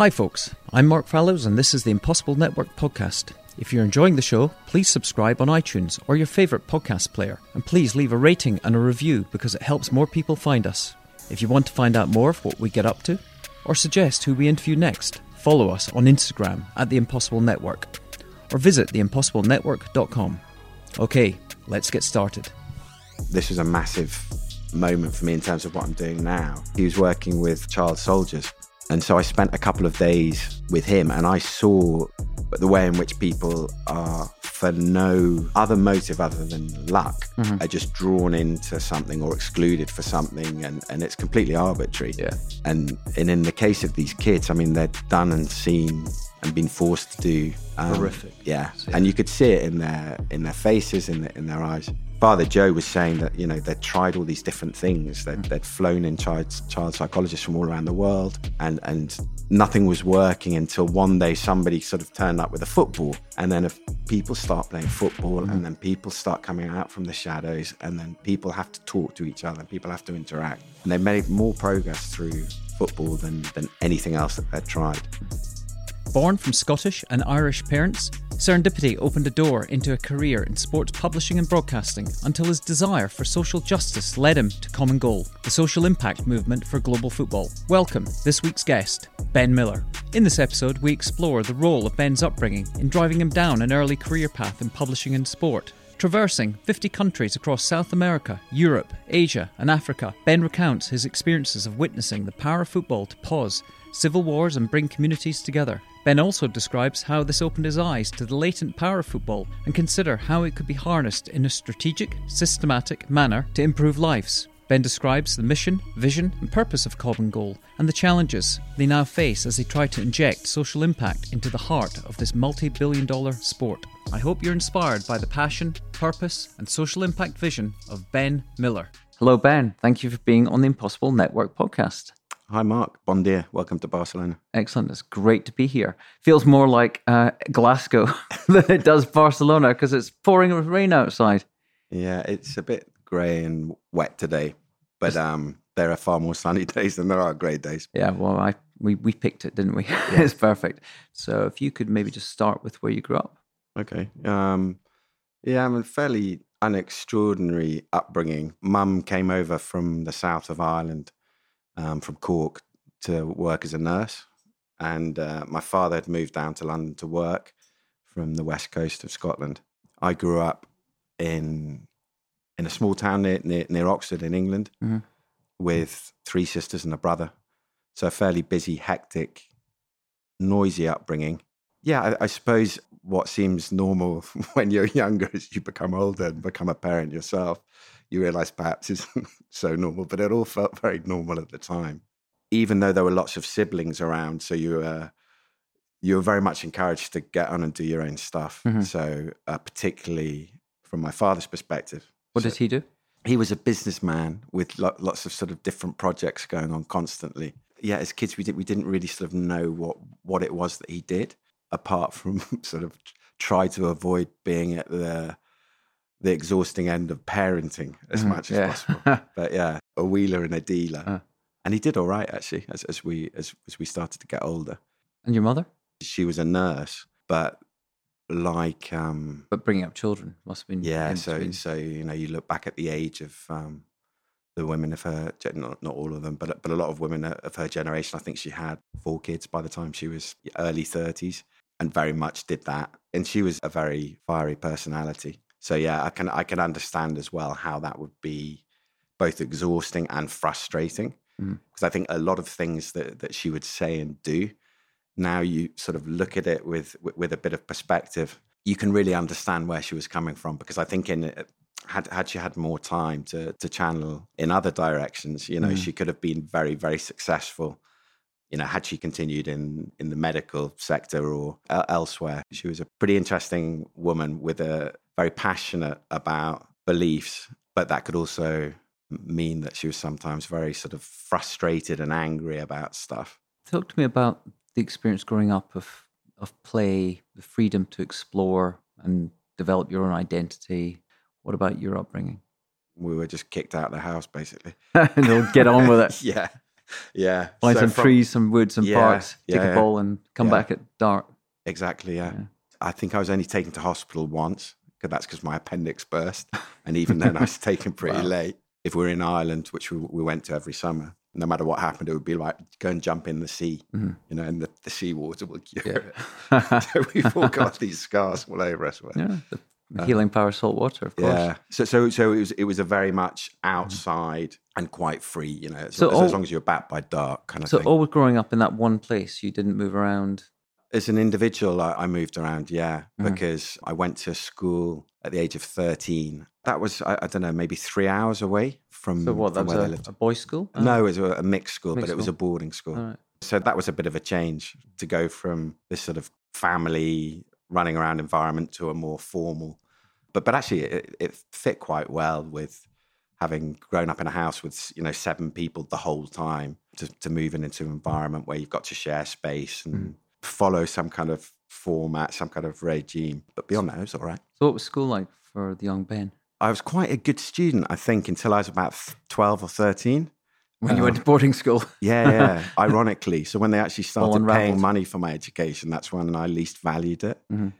Hi, folks. I'm Mark Fallows, and this is the Impossible Network podcast. If you're enjoying the show, please subscribe on iTunes or your favourite podcast player, and please leave a rating and a review because it helps more people find us. If you want to find out more of what we get up to, or suggest who we interview next, follow us on Instagram at The Impossible Network, or visit theimpossiblenetwork.com. Okay, let's get started. This was a massive moment for me in terms of what I'm doing now. He was working with child soldiers. And so I spent a couple of days with him and I saw the way in which people are, for no other motive other than luck, are just drawn into something or excluded for something. And, and it's completely arbitrary. Yeah. And, and in the case of these kids, I mean, they're done and seen and been forced to do um, Horrific. Yeah. See. And you could see it in their in their faces, in their, in their eyes. Father Joe was saying that you know they'd tried all these different things. They'd, mm. they'd flown in child child psychologists from all around the world, and and nothing was working until one day somebody sort of turned up with a football, and then if people start playing football, mm. and then people start coming out from the shadows, and then people have to talk to each other, and people have to interact, and they made more progress through football than than anything else that they'd tried. Born from Scottish and Irish parents, Serendipity opened a door into a career in sports publishing and broadcasting until his desire for social justice led him to Common Goal, the social impact movement for global football. Welcome, this week's guest, Ben Miller. In this episode, we explore the role of Ben's upbringing in driving him down an early career path in publishing and sport. Traversing 50 countries across South America, Europe, Asia, and Africa, Ben recounts his experiences of witnessing the power of football to pause civil wars and bring communities together. Ben also describes how this opened his eyes to the latent power of football and consider how it could be harnessed in a strategic, systematic manner to improve lives. Ben describes the mission, vision, and purpose of Common Goal and the challenges they now face as they try to inject social impact into the heart of this multi billion dollar sport. I hope you're inspired by the passion, purpose, and social impact vision of Ben Miller. Hello, Ben. Thank you for being on the Impossible Network podcast. Hi, Mark. Bon dia. Welcome to Barcelona. Excellent. It's great to be here. Feels more like uh, Glasgow than it does Barcelona because it's pouring with rain outside. Yeah, it's a bit grey and wet today, but um, there are far more sunny days than there are grey days. Yeah, well, I we, we picked it, didn't we? it's perfect. So if you could maybe just start with where you grew up. Okay. Um, yeah, I'm a fairly an extraordinary upbringing. Mum came over from the south of Ireland, um, from Cork, to work as a nurse, and uh, my father had moved down to London to work from the west coast of Scotland. I grew up in in a small town near near, near Oxford in England, Mhm. with three sisters and a brother. So a fairly busy, hectic, noisy upbringing. Yeah, I, I suppose what seems normal when you're younger as you become older and become a parent yourself, you realize perhaps isn't so normal, but it all felt very normal at the time. Even though there were lots of siblings around, so you were you were very much encouraged to get on and do your own stuff. Mhm. So, uh, particularly from my father's perspective, What so- did he do? he was a businessman with lo- lots of sort of different projects going on constantly. Yeah, as kids, we did we didn't really sort of know what what it was that he did, apart from sort of try to avoid being at the the exhausting end of parenting as Mhm, much as yeah. possible. But yeah, a wheeler and a dealer, Uh. and he did all right actually as as we as as we started to get older. And your mother? She was a nurse, but like um, But bringing up children must have been yeah, so so you know, you look back at the age of um, the women of her, not not all of them, but but a lot of women of her generation. I think she had four kids by the time she was early thirties, and very much did that. And she was a very fiery personality. So yeah, I can I can understand as well how that would be both exhausting and frustrating because I think a lot of things that that she would say and do. Now you sort of look at it with with, with a bit of perspective you can really understand where she was coming from because I think in had had she had more time to to channel in other directions, you know, Mm. she could have been very very successful. You know, had she continued in in the medical sector or uh, elsewhere, she was a pretty interesting woman with a very passionate about beliefs, but that could also mean that she was sometimes very sort of frustrated and angry about stuff. Talk to me about the experience growing up of of play, the freedom to explore and develop your own identity. What about your upbringing? We were just kicked out of the house, basically. no, get on with it. yeah. yeah. Find So some from- trees, some woods, some Yeah, parks, take yeah, a ball, and come back at dark. Exactly. Yeah. I think I was only taken to hospital once. 'Cause that's because my appendix burst, and even then I was taken pretty Wow. late. If we're in Ireland, which we, we went to every summer, no matter what happened, it would be like go and jump in the sea, Mhm. you know, and the, the sea water will cure Yeah. it. so we've all got these scars all over us. yeah, the healing power of salt water, of course. Uh, Yeah. So so so it was it was a very much outside and quite free, you know, as, So as, all- as long as you're back by dark kind of So thing. always growing up in that one place, you didn't move around. As an individual, I, I moved around, yeah, Mhm. because I went to school at the age of 13. That was, I, I don't know, maybe three hours away from, So what? From where a, they lived. a boys' school? Oh, No, it was a, a mixed school, Mixed but it was school. a boarding school. right. So that was a bit of a change to go from this sort of family running around environment to a more formal. But but actually, it, it fit quite well with having grown up in a house with you know seven people the whole time to, to moving into an environment where you've got to share space and follow some kind of format, some kind of regime. But beyond that, it was all right. So what was school like for the young Ben? I was quite a good student, I think, until I was about twelve or thirteen. When you went Uh, to boarding school? Yeah, yeah. Ironically, so when they actually started paying money for my education, that's when I least valued it. Mhm.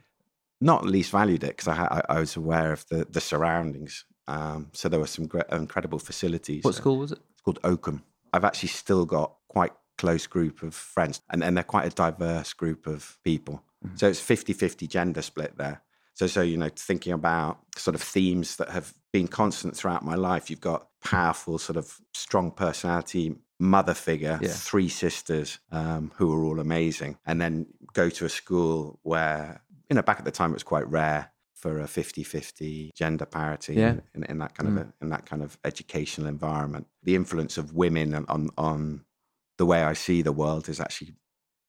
Not least valued it because I, I I was aware of the the surroundings. Um, so there were some gre- incredible facilities. What school was it? It's called Oakham. I've actually still got quite close group of friends, and, and they're quite a diverse group of people. So it's 50-50 gender split there. So, so you know, thinking about sort of themes that have been constant throughout my life, you've got powerful, sort of strong personality mother figure, Yeah. three sisters um, who are all amazing, and then go to a school where, you know, back at the time it was quite rare for a 50-50 gender parity Yeah. in, in, in that kind of a, in that kind of educational environment. The influence of women on on the way I see the world has actually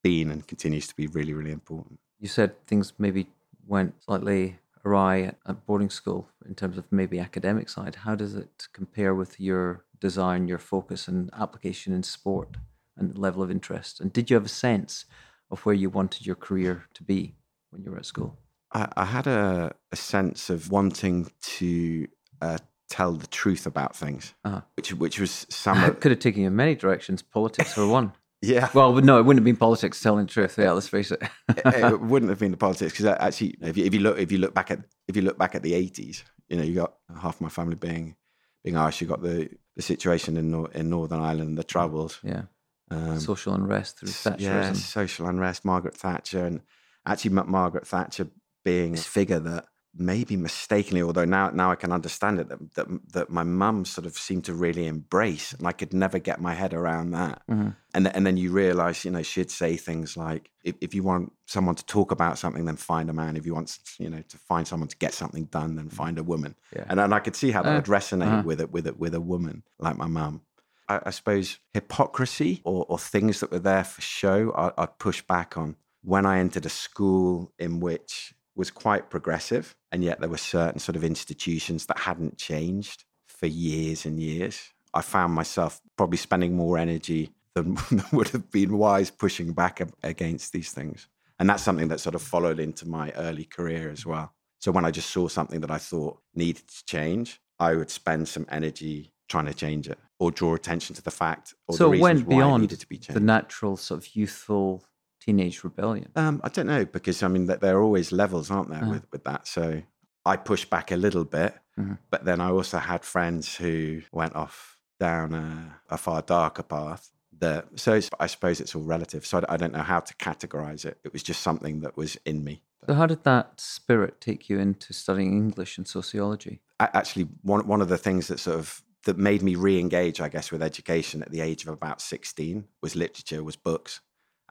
been and continues to be really, really important. You said things maybe went slightly awry at, boarding school in terms of maybe academic side. How does it compare with your design, your focus and application in sport and level of interest? And did you have a sense of where you wanted your career to be when you were at school? I, I had a, a sense of wanting to uh, tell the truth about things, Uh-huh. which which was some. It could have taken you in many directions. Politics for one. yeah, Well, no, it wouldn't have been politics telling the truth. Yeah, let's face it. it, it wouldn't have been the politics because actually, if you, if you look if you look back at if you look back at the eighties, you know, you got half my family being being Irish. You got the the situation in Nor- in Northern Ireland, the troubles. yeah, Um, social unrest through S- Yeah, Thatcherism. social unrest, Margaret Thatcher, and actually Margaret Thatcher being a figure that maybe mistakenly, although now now I can understand it, that that, that my mum sort of seemed to really embrace, and I could never get my head around that. Mhm. And and then you realise, you know, she'd say things like, if, if you want someone to talk about something, then find a man. If you want, you know, to find someone to get something done, then find a woman. Yeah. And and I could see how that Uh, would resonate uh-huh. with it with it with a woman like my mum. I, I suppose hypocrisy or, or things that were there for show, I, I'd push back on. When I entered a school in which was quite progressive, and yet there were certain sort of institutions that hadn't changed for years and years, I found myself probably spending more energy than would have been wise pushing back against these things. And that's something that sort of followed into my early career as well. So when I just saw something that I thought needed to change, I would spend some energy trying to change it or draw attention to the fact or so the reasons why it beyond needed to be the natural sort of youthful teenage rebellion. Um, I don't know because I mean that there are always levels, aren't there, Uh-huh. with with that. So I pushed back a little bit, Mhm. but then I also had friends who went off down a, a far darker path. That so it's, I suppose it's all relative. So I, I don't know how to categorize it. It was just something that was in me. So how did that spirit take you into studying English and sociology? A- actually one one of the things that sort of that made me re-engage, I guess, with education at the age of about sixteen was literature, was books,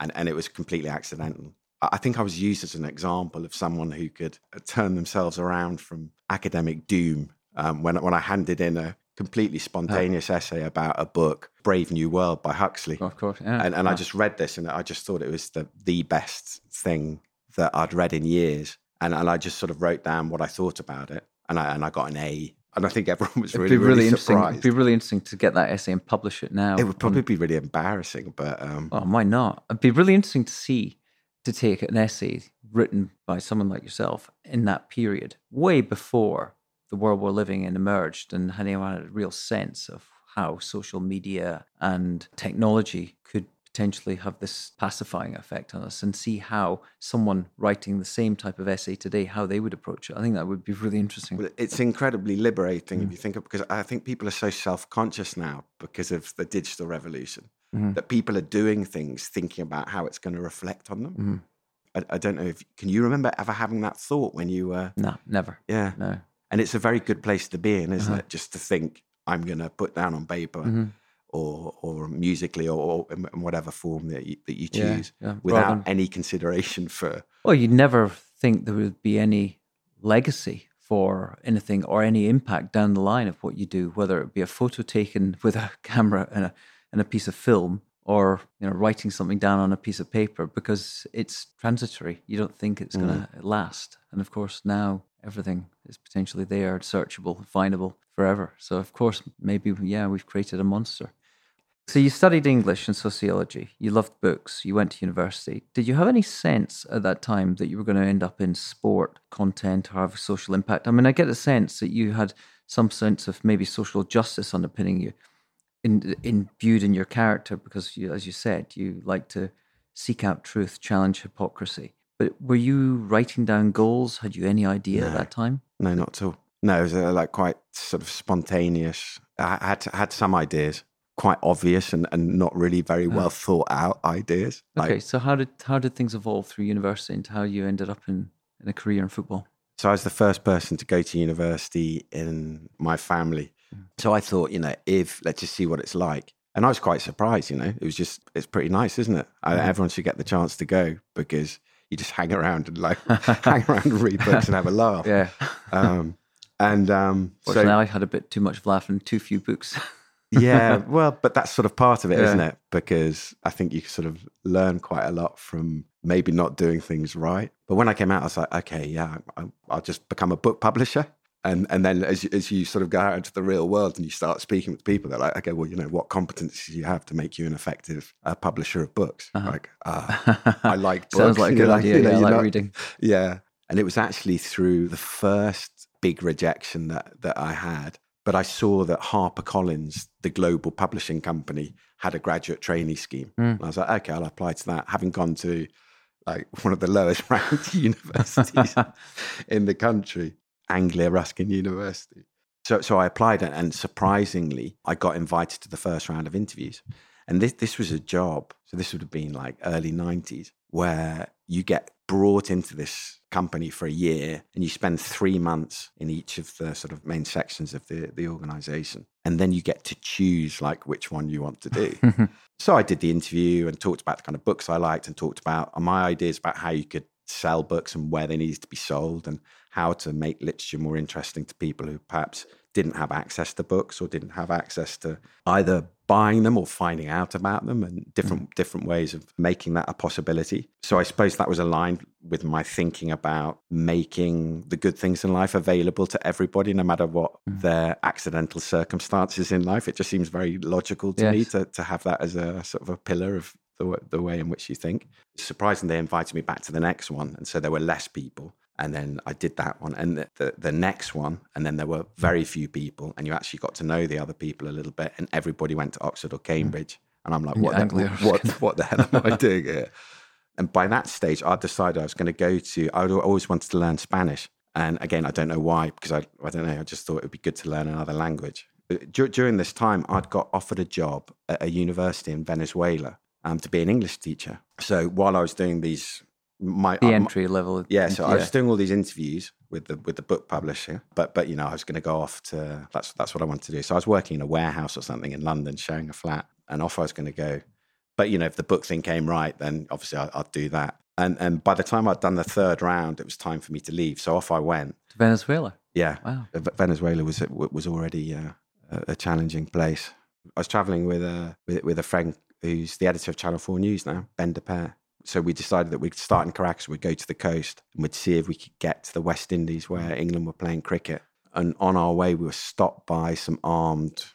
and and it was completely accidental. I think I was used as an example of someone who could uh, turn themselves around from academic doom um, when when I handed in a completely spontaneous essay about a book, Brave New World by Huxley, Of course, yeah. and, and I just read this and I just thought it was the the best thing that I'd read in years, and and I just sort of wrote down what I thought about it, and I and I got an A, and I think everyone was really really, really surprised. It'd be really interesting to get that essay and publish it now. it would on- probably be really embarrassing, but um, Oh, why not? It'd be really interesting to see to take an essay written by someone like yourself in that period, way before the world we're living in emerged, and anyone had a real sense of how social media and technology could potentially have this pacifying effect on us and see how someone writing the same type of essay today how they would approach it. I think that would be really interesting. Well, it's incredibly liberating if mm. you think of because I think people are so self-conscious now because of the digital revolution mm-hmm. that people are doing things thinking about how it's going to reflect on them. Mm-hmm. I, I don't know if can you remember ever having that thought when you were no never. Yeah, no. And it's a very good place to be in, isn't uh-huh. it? Just to think I'm going to put down on paper mm-hmm. Or or musically or, or in whatever form that you, that you choose yeah. without Rather than- any consideration for Well, you'd never think there would be any legacy for anything or any impact down the line of what you do, whether it be a photo taken with a camera and a, and a piece of film or you know writing something down on a piece of paper because it's transitory. You don't think it's going to mm. last. And of course, now everything is potentially there, searchable, findable forever. So of course, maybe yeah, we've created a monster. So you studied English and sociology. You loved books. You went to university. Did you have any sense at that time that you were going to end up in sport content or have a social impact? I mean, I get a sense that you had some sense of maybe social justice underpinning you, in, imbued in your character, because you, as you said, you like to seek out truth, challenge hypocrisy. But were you writing down goals? Had you any idea at that time? No, not at all. No, it was uh, like quite sort of spontaneous. I had had some ideas, quite obvious and, and not really very well thought out ideas. Okay, Like, so how did how did things evolve through university into how you ended up in, in a career in football? so I was the first person to go to university in my family. So I thought, you know, if let's just see what it's like. And I was quite surprised, you know. It was just it's pretty nice, isn't it? I, everyone should get the chance to go because you just hang around and like hang around and read books and have a laugh. Yeah. Um, and um, so now I had a bit too much of laughing, too few books. yeah, well, but that's sort of part of it, Yeah. not it? Because I think you sort of learn quite a lot from maybe not doing things right. But when I came out, I was like, okay, yeah, I, I'll just become a book publisher. And and then as you- as you sort of go out into the real world and you start speaking with people, they're like, okay, well, you know, what competencies do you have to make you an effective uh, publisher of books? Like, ah, I like books. Uh-huh. Sounds like a good idea. you know, yeah, I like not- reading. yeah. And it was actually through the first big rejection that, that I had. But I saw that HarperCollins, the global publishing company, had a graduate trainee scheme. Hmm. And I was like, okay, I'll apply to that. Having gone to like one of the lowest ranked universities in the country, Anglia Ruskin University. So, so I applied, and- and surprisingly, I got invited to the first round of interviews. And this, this was a job. So this would have been like early 90s, where you get brought into this company for a year and you spend three months in each of the sort of main sections of the, the organization. And then you get to choose like which one you want to do. so I did the interview and talked about the kind of books I liked and talked about my ideas about how you could sell books and where they needed to be sold and how to make literature more interesting to people who perhaps didn't have access to books or didn't have access to either buying them or finding out about them and mm. different different ways of making that a possibility. So I suppose that was aligned with my thinking about making the good things in life available to everybody no matter what mm. their accidental circumstances in life. It just seems very logical to me to, to have that as a sort of a pillar of the, the way in which you think. Surprisingly, they invited me back to the next one. And so there were less people. And then I did that one and the, the, the next one. And then there were very few people. And you actually got to know the other people a little bit. And everybody went to Oxford or Cambridge. And I'm like, what, the, what, what the hell am I doing here? And by that stage, I decided I was going to go to, I always wanted to learn Spanish. And again, I don't know why, because I, I don't know, I just thought it would be good to learn another language. Dur- during this time, I'd got offered a job at a university in Venezuela um, to be an English teacher. So while I was doing these, my The uh, entry level. yeah, so I was doing all these interviews with the with the book publisher, but but you know I was going to go off to that's that's what I wanted to do. So I was working in a warehouse or something in London, showing a flat, and off I was going to go. But you know, if the book thing came right, then obviously I, I'd do that. And and by the time I'd done the third round, it was time for me to leave. So off I went. to Venezuela. Yeah, Wow. Venezuela was was already uh, a a challenging place. I was traveling with a with, with a friend who's the editor of Channel Four News now, Ben de Pear. So we decided that we'd start in Caracas, we'd go to the coast, and we'd see if we could get to the West Indies where mm. England were playing cricket. And on our way, we were stopped by some armed,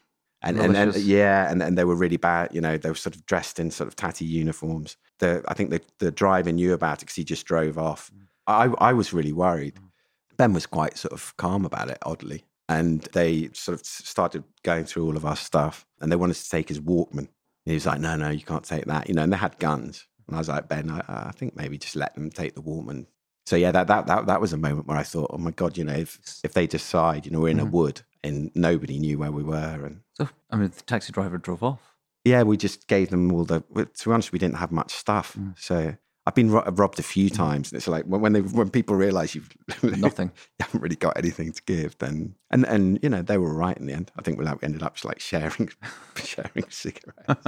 and and, and yeah, and, and they were really bad. You know, they were sort of dressed in sort of tatty uniforms. The I think the the driver knew about it because he just drove off. Mm. I I was really worried. Mm. Ben was quite sort of calm about it, oddly. and they sort of started going through all of our stuff, and they wanted to take his Walkman. And he was like, "No, no, you can't take that," you know. And they had guns, and I was like, "Ben, I, I think maybe just let them take the Walkman." So yeah, that that that that was a moment where I thought, "Oh my god, you know, if if they decide, you know, we're in a mm. wood and nobody knew where we were, and So, I mean, the taxi driver drove off. yeah, we just gave them all the. To be honest, we didn't have much stuff, mm. so." I've been ro- robbed a few times, and it's like when when, they, when people realise you've Nothing. you haven't really got anything to give, then and and you know they were right in the end. I think we ended up just like sharing sharing cigarettes,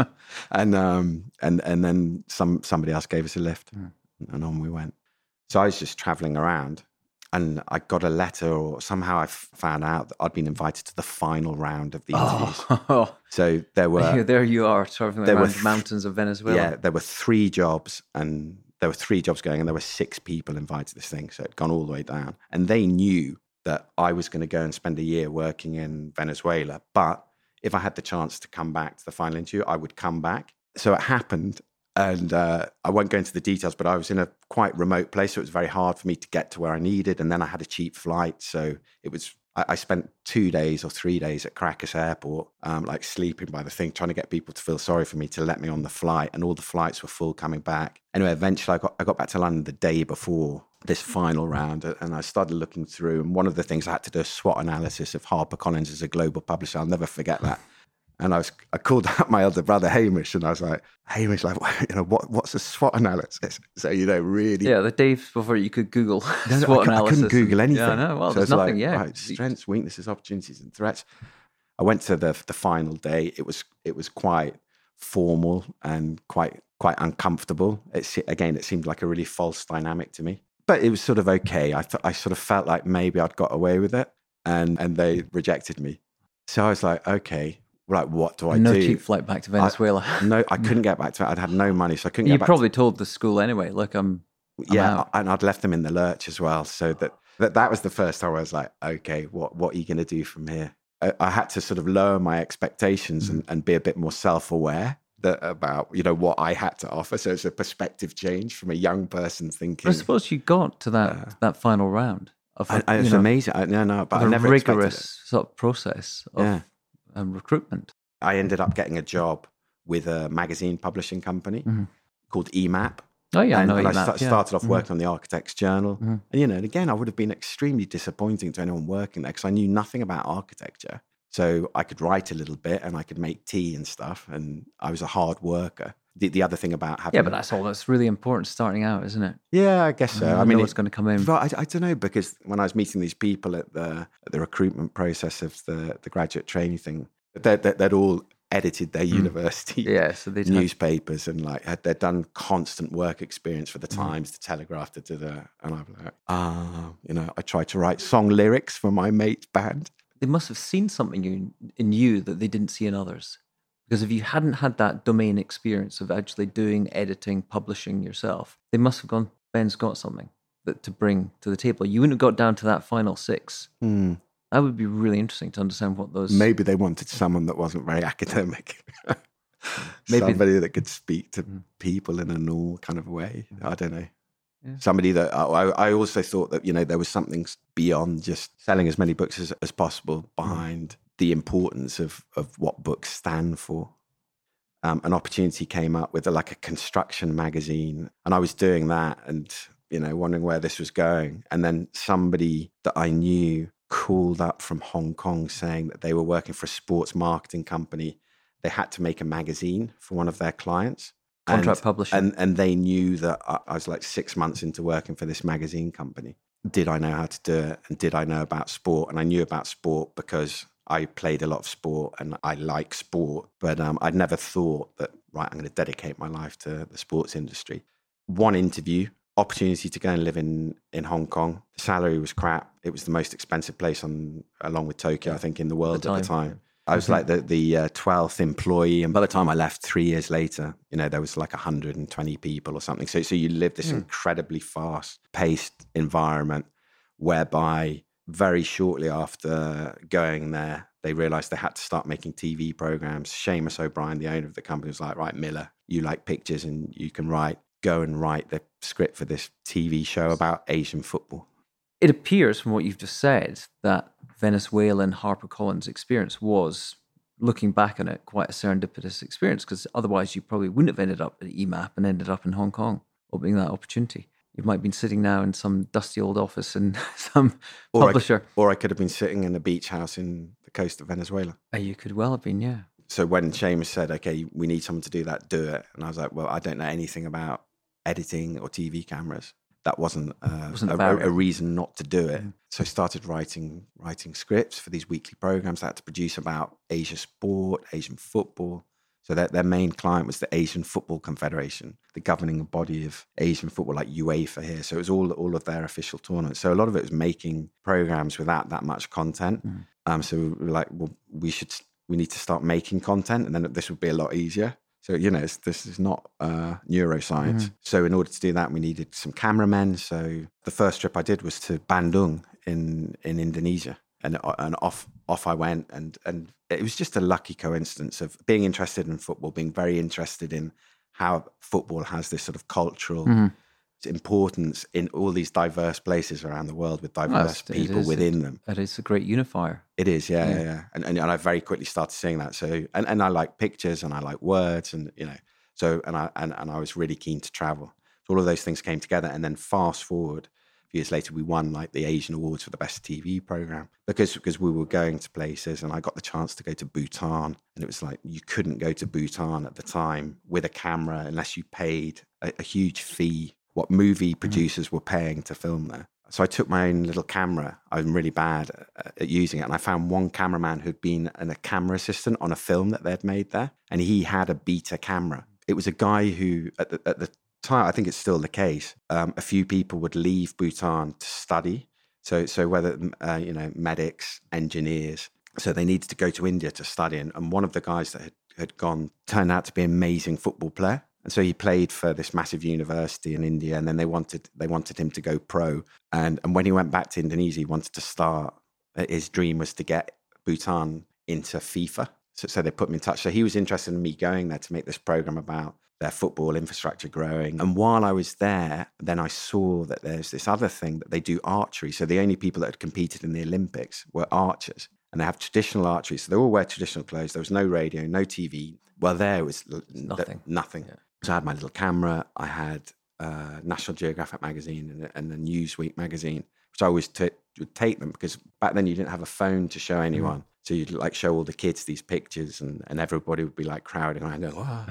and um and and then some somebody else gave us a lift, and on we went. So I was just traveling around, and I got a letter, or somehow I f- found out that I'd been invited to the final round of the interviews. Oh, So there were there you are, traveling there were around the th- mountains of Venezuela. yeah, there were three jobs, and there were three jobs going, and there were six people invited to this thing. So it'd gone all the way down, and they knew that I was going to go and spend a year working in Venezuela. But if I had the chance to come back to the final interview, I would come back. So it happened, and uh, I won't go into the details, but I was in a quite remote place, so it was very hard for me to get to where I needed. And then I had a cheap flight, so it was. I I spent two days or three days at Caracas Airport, um, like sleeping by the thing, trying to get people to feel sorry for me to let me on the flight, and all the flights were full coming back. Anyway, eventually I got I got back to London the day before this final round, and I started looking through. And one of the things I had to do a SWOT analysis of HarperCollins as a global publisher. I'll never forget that. And I was, I called up my elder brother Hamish, and I was like, Hamish, like, you know, what, what's a SWOT analysis? So you know, really, Yeah, the days before you could Google no, SWOT I, cou- I couldn't Google anything. Yeah, no, well, So there's it's nothing. like, yeah, right, strengths, weaknesses, opportunities, and threats. I went to the the final day. It was it was quite formal and quite quite uncomfortable. It's again, it seemed like a really false dynamic to me, but it was sort of okay. I th- I sort of felt like maybe I'd got away with it, and and they rejected me. So I was like, okay, like what do I no do? No cheap flight back to Venezuela. no, I couldn't get back to it. I'd had no money, so I couldn't. you get back to probably told the school anyway. Look, I'm. I'm yeah, out. and I'd left them in the lurch as well. So that that, that was the first time I was like, okay, what what are you going to do from here? I, I had to sort of lower my expectations mm-hmm. and, and be a bit more self aware about you know what I had to offer. So it's a perspective change from a young person But thinking. I suppose you got to that uh, that final round of I, I, it's know, amazing. I, no, no, but I a never rigorous sort of process of Yeah. Um, recruitment. I ended up getting a job with a magazine publishing company called EMAP. Oh yeah, and, I know and I sta- yeah. started off Mhm. working on the Architects Journal. And, you know, and again, I would have been extremely disappointing to anyone working there because I knew nothing about architecture. So I could write a little bit and I could make tea and stuff. And I was a hard worker. The, the other thing about having. Yeah, but that's all that's really important starting out, isn't it? Yeah, I guess so. You I mean, it's going to come in. but I, I don't know because when I was meeting these people at the at the recruitment process of the the graduate training thing, they, they, they'd all edited their university Mm. Yeah, so they'd newspapers and like had they'd done constant work experience for the Mm. Times, the Telegraph, to da. and I'm like, ah, you know, I tried to write song lyrics for my mate's band. they must have seen something in, in you that they didn't see in others. Because if you hadn't had that domain experience of actually doing editing, publishing yourself, they must have gone, Ben's got something that to bring to the table. You wouldn't have got down to that final six. Hmm. That would be really interesting to understand what those. Maybe they wanted someone that wasn't very academic. Maybe- somebody that could speak to Mm. people in a normal kind of way. I don't know. Yeah. Somebody that I, I I also thought that you know there was something beyond just selling as many books as, as possible Mm. behind the importance of of what books stand for. Um, an opportunity came up with a, like a construction magazine, and I was doing that, and you know wondering where this was going, and then somebody that I knew called up from Hong Kong saying that they were working for a sports marketing company. They had to make a magazine for one of their clients. Contract and, publishing. And, and they knew that I, I was like six months into working for this magazine company. Did I know how to do it? And did I know about sport? And I knew about sport because I played a lot of sport and I like sport. But um, I'd never thought that, right, I'm going to dedicate my life to the sports industry. One interview, opportunity to go and live in, in Hong Kong. The salary was crap. It was the most expensive place on, along with Tokyo, I think, in the world at the time. I was like the the uh, twelfth employee, and by the time I left, three years later, you know, there was like 120 people or something. So, so you live this incredibly fast paced environment, whereby very shortly after going there, they realized they had to start making TV programs. Seamus O'Brien, the owner of the company, was like, "Right, Miller, you like pictures and you can write. Go and write the script for this TV show about Asian football." it appears from what you've just said that Venezuelan HarperCollins experience was, looking back on it, quite a serendipitous experience because otherwise you probably wouldn't have ended up at EMAP and ended up in Hong Kong, opening that opportunity. You might have been sitting now in some dusty old office in some Or I, publisher. or I could have been sitting in a beach house in the coast of Venezuela. Uh, you could well have been, yeah. So when Seamus said, "Okay, we need someone to do that, do it," and I was like, "Well, I don't know anything about editing or TV cameras." That wasn't, uh, Wasn't a a, reason not to do it. So I started writing writing scripts for these weekly programs. I had to produce about Asia sport, Asian football. So their, their main client was the Asian Football Confederation, the governing body of Asian football, like UEFA here. So it was all all of their official tournaments. So a lot of it was making programs without that much content. Um, so we were like, well, we should we need to start making content, and then this would be a lot easier. So you know, it's, this is not uh, neuroscience. So in order to do that, we needed some cameramen. So the first trip I did was to Bandung in in Indonesia, and uh, and off off I went, and and it was just a lucky coincidence of being interested in football, being very interested in how football has this sort of cultural mm-hmm. importance in all these diverse places around the world with diverse it people is. within them. It is a great unifier. It is, yeah, yeah, yeah. And, and and I very quickly started seeing that. So and, and I like pictures and I like words and you know so and I and, and I was really keen to travel. So all of those things came together and then fast forward years later we won like the Asian Awards for the best TV program because because we were going to places and I got the chance to go to Bhutan and it was like you couldn't go to Bhutan at the time with a camera unless you paid a, a huge fee what movie mm-hmm. producers were paying to film there. So I took my own little camera. I'm really bad at, at using it, and I found one cameraman who'd been an, a camera assistant on a film that they'd made there, and he had a beta camera. It was a guy who, at the, at the time, I think it's still the case. Um, a few people would leave Bhutan to study. So, so whether uh, you know medics, engineers, so they needed to go to India to study, and, and one of the guys that had, had gone turned out to be an amazing football player. And so he played for this massive university in India, and then they wanted they wanted him to go pro. And and when he went back to Indonesia, he wanted to start. uh, His dream was to get Bhutan into FIFA. So, so they put him in touch. So he was interested in me going there to make this program about their football infrastructure growing. And while I was there, then I saw that there's this other thing that they do archery. So the only people that had competed in the Olympics were archers. And they have traditional archery. So they all wear traditional clothes. There was no radio, no TV. Well, there was Nothing. nothing. So I had my little camera. I had uh, National Geographic magazine and, and the Newsweek magazine, which I always t- would take them because back then you didn't have a phone to show anyone. So you'd like show all the kids these pictures, and, and everybody would be like crowding around. "Wow."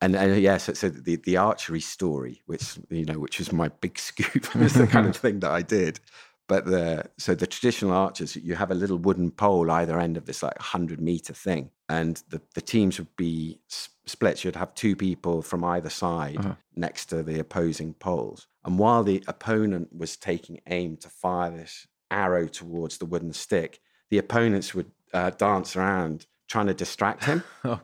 And, and yeah, so, so the, the archery story, which you know, which was my big scoop, was the kind of thing that I did. But the so the traditional archers, you have a little wooden pole either end of this like hundred meter thing, and the, the teams would be split. You'd have two people from either side next to the opposing poles, and while the opponent was taking aim to fire this arrow towards the wooden stick, the opponents would uh, dance around trying to distract him, Oh.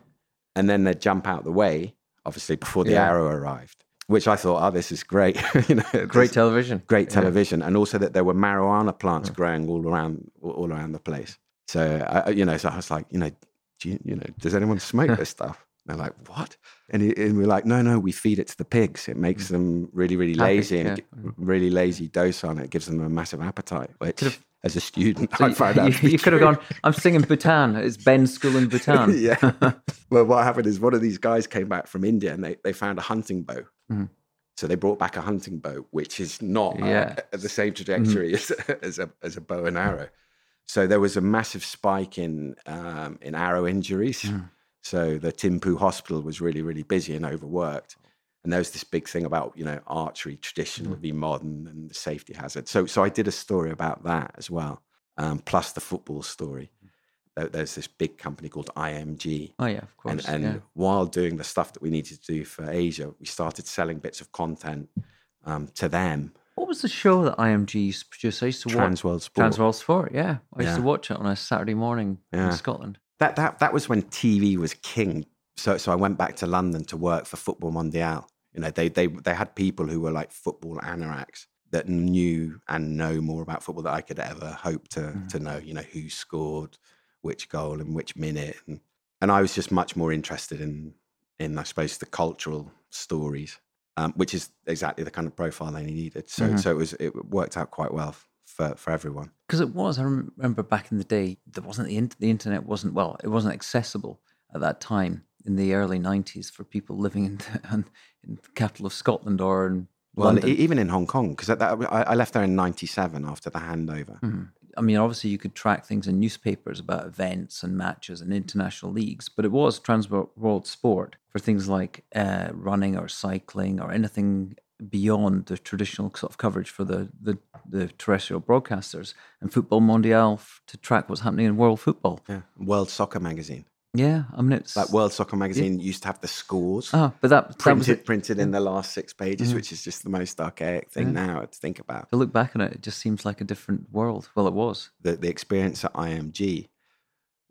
and then they'd jump out the way, obviously before the Yeah. arrow arrived. Which I thought, oh, this is great. you know, Great television. great Yeah. television, and also that there were marijuana plants growing all around all around the place. So I, you know, so I was like, you know, do you, you know, does anyone smoke this stuff? And they're like, what? And, he, and we're like, no, no, we feed it to the pigs. It makes mm. them really, really lazy and yeah. it- really lazy dose on it. It gives them a massive appetite. Which, Could've- as a student, So I found out. you, you, could have gone, I'm singing Bhutan. It's Ben's school in Bhutan. yeah. well, what happened is one of these guys came back from India and they, they found a hunting bow. Mhm. So they brought back a hunting bow, which is not uh, Yeah. at the same trajectory as, as, a, as a bow and arrow. So there was a massive spike in um, in arrow injuries. So the Thimphu hospital was really, really busy and overworked. And there was this big thing about, you know, archery, traditional v modern and the safety hazard. So, so I did a story about that as well, um, plus the football story. There- There's this big company called IMG. Oh, yeah, of And, course. and yeah. while doing the stuff that we needed to do for Asia, we started selling bits of content um, to them. What was the show that IMG used to produce? I used to watch Transworld Sport. Transworld Sport. Yeah, I used to watch it on a Saturday morning Yeah. in Scotland. That, that, that was when TV was king. So, so I went back to London to work for Football Mundial. You know, they, they, they had people who were like football anoraks that knew and know more about football that I could ever hope to, Mm. to know, you know, who scored which goal in which minute. And, and I was just much more interested in, in, I suppose, the cultural stories, um, which is exactly the kind of profile they needed. So, Mhm. so it was, it worked out quite well for, for everyone. Because it was. I remember back in the day, there wasn't the, in- the internet wasn't well. It wasn't accessible at that time in the early '90s for people living in the, in the capital of Scotland or in Well, London. even in Hong Kong, because I, I left there in '97 after the handover. Mhm. I mean, obviously, you could track things in newspapers about events and matches and international leagues, but it was Transworld Sport for things like uh, running or cycling or anything beyond the traditional sort of coverage for the, the, the terrestrial broadcasters and Football Mundial f- to track what's happening in world football. Yeah, World Soccer Magazine. Yeah, I mean, it's. That World Soccer Magazine used to have the scores Oh, but that, that was printed printed in the last six pages, Mhm. which is just the most archaic thing now to think about. To look back on it, it just seems like a different world. Well, it was. The the experience at IMG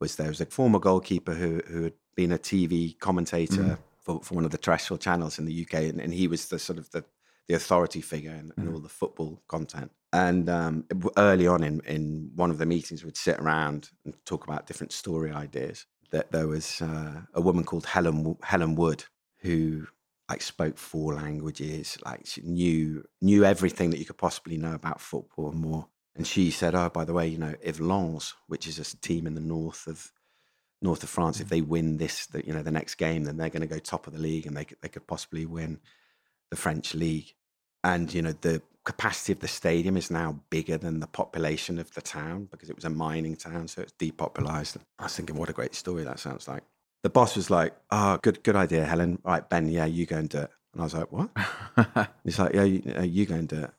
was there was a former goalkeeper who who had been a TV commentator Mm. for, for one of the terrestrial channels in the UK, and, and he was the sort of the the authority figure in, in Mm. all the football content. And um, early on in, in one of the meetings, we'd sit around and talk about different story ideas. That there was uh, a woman called Helen Helen Wood who like spoke four languages, like she knew knew everything that you could possibly know about football and more. And she said, "Oh, by the way, you know, if Lens, which is a team in the north of north of France, if they win this, the, you know, the next game, then they're going to go top of the league, and they could, they could possibly win the French league. And you know, the capacity of the stadium is now bigger than the population of the town because it was a mining town, so it's depopulated. I was thinking, what a great story that sounds like. The boss was like, "Oh, good, good idea, Helen. Right, Ben, yeah, you go and do it." And I was like, "What?" He's like, "Yeah, you, uh, you go and do it."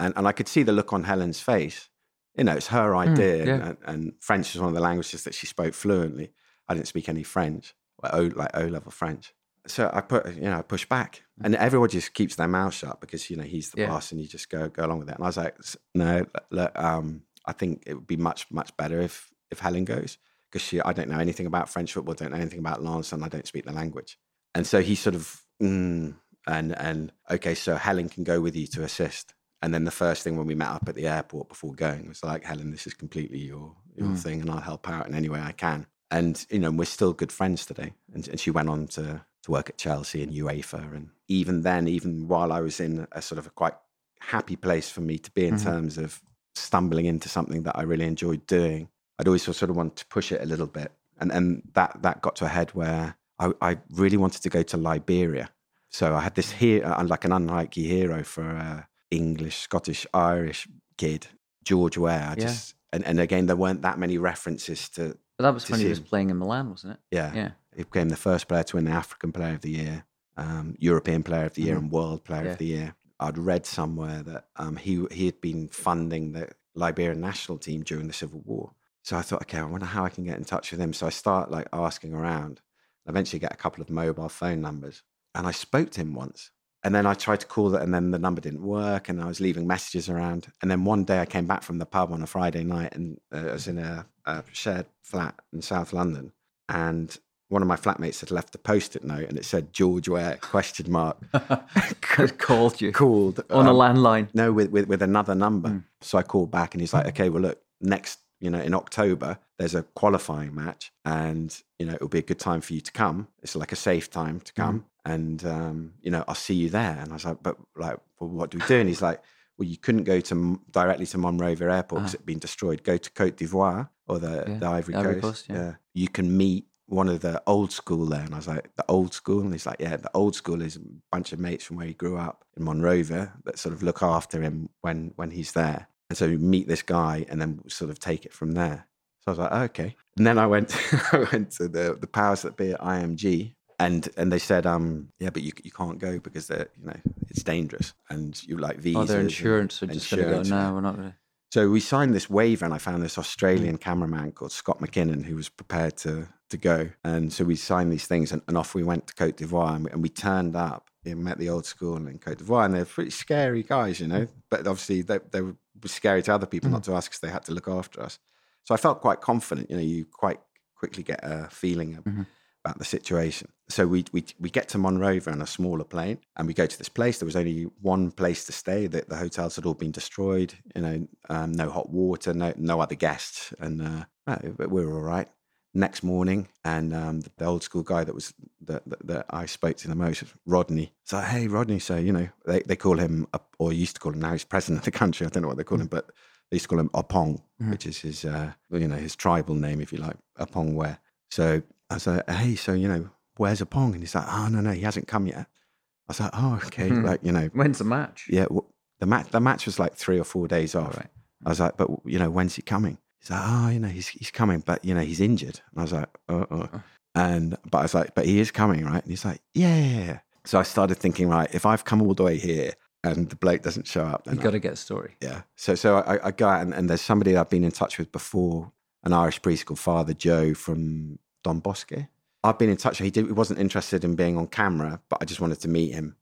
And and I could see the look on Helen's face. You know, it's her idea, yeah. and, and French is one of the languages that she spoke fluently. I didn't speak any French, like O, like O level French. So I put, you know, I pushed back, and everyone just keeps their mouth shut because you know he's the Yeah. boss, and you just go go along with it. And I was like, no, look, um, I think it would be much much better if if Helen goes because she, I don't know anything about French football, don't know anything about Lens, and I don't speak the language. And so he sort of, mm, and and okay, so Helen can go with you to assist. And then the first thing when we met up at the airport before going was like, Helen, this is completely your your Mm. thing, and I'll help out in any way I can. And you know, we're still good friends today. And, and she went on to to work at Chelsea and UEFA. And even then, even while I was in a sort of a quite happy place for me to be in Mhm. terms of stumbling into something that I really enjoyed doing, I'd always sort of wanted to push it a little bit. And and that that got to a head where I, I really wanted to go to Liberia. So I had this here, uh, like an unlikely hero for a English, Scottish, Irish kid, George Weah. I Yeah. just and, and again, there weren't that many references to But that was when he was playing in Milan, wasn't it? yeah. Yeah. He became the first player to win the African Player of the Year, um, European Player of the Year, Mhm. and World Player Yeah. of the Year. I'd read somewhere that um, he he had been funding the Liberian national team during the Civil War. So I thought, okay, I wonder how I can get in touch with him. So I start like asking around. Eventually, get a couple of mobile phone numbers, and I spoke to him once. And then I tried to call it, and then the number didn't work, and I was leaving messages around. And then one day I came back from the pub on a Friday night, and uh, I was in a, a shared flat in South London, and one of my flatmates had left a post-it note, and it said George Weah question mark Called you called on a um, landline. no, with, with, with another number. Mm. So I called back and he's like, okay, well, look, next, you know, in October, there's a qualifying match and, you know, it'll be a good time for you to come. It's like a safe time to come. And, um, you know, I'll see you there. And I was like, but like, well, what do we do? And he's like, well, you couldn't go to directly to Monrovia Airport because Ah. it'd been destroyed. Go to Cote d'Ivoire or the, Yeah, the Ivory, Ivory Coast. Coast, yeah. You can meet one of the old school there. And I was like, the old school? And he's like, yeah, the old school is a bunch of mates from where he grew up in Monrovia that sort of look after him when when he's there. And so you meet this guy and then sort of take it from there. So I was like, oh, okay. And then I went I went to the the powers that be at IMG and and they said, um, yeah, but you you can't go because they're you know it's dangerous and you like visas. Oh, their and- insurance are just to go. No, we're not going to. So we signed this waiver, and I found this Mm. Australian cameraman called Scott McKinnon who was prepared to to go. And so we signed these things, and, and off we went to Cote d'Ivoire, and we, and we turned up. We met the old school in Cote d'Ivoire, and they're pretty scary guys, you know. But obviously, they, they were scary to other people, Mm. not to us, because they had to look after us. So I felt quite confident. You know, you quite quickly get a feeling of, Mhm. About the situation. So we, we we get to Monrovia on a smaller plane, and we go to this place. There was only one place to stay. The, the hotels had all been destroyed. You know, um, no hot water, no no other guests, and uh, we were all right. Next morning, and um, the, the old school guy that was that, that, that I spoke to the most, Rodney. So hey, Rodney. So you know, they, they call him, or used to call him now. He's president of the country. I don't know what they call him, but They used to call him Opong, which is his, uh, you know, his tribal name, if you like, Opong Weah. So I was like, hey, so, you know, where's Opong? And he's like, oh, no, no, he hasn't come yet. I was like, oh, okay. Like, you know, When's the match? yeah, w- the match, the match was like three or four days off. right. I was like, but, you know, when's he coming? He's like, oh, you know, he's, he's coming, but, you know, he's injured. And I was like, uh, uh. And, but I was like, but he is coming, right? And he's like, yeah. So I started thinking, right, if I've come all the way here and the bloke doesn't show up, then You got to get a story. yeah. So so I, I go out and, and there's somebody I've been in touch with before, an Irish priest called Father Joe from Don Bosco. I've been in touch. He did, he wasn't interested in being on camera, but I just wanted to meet him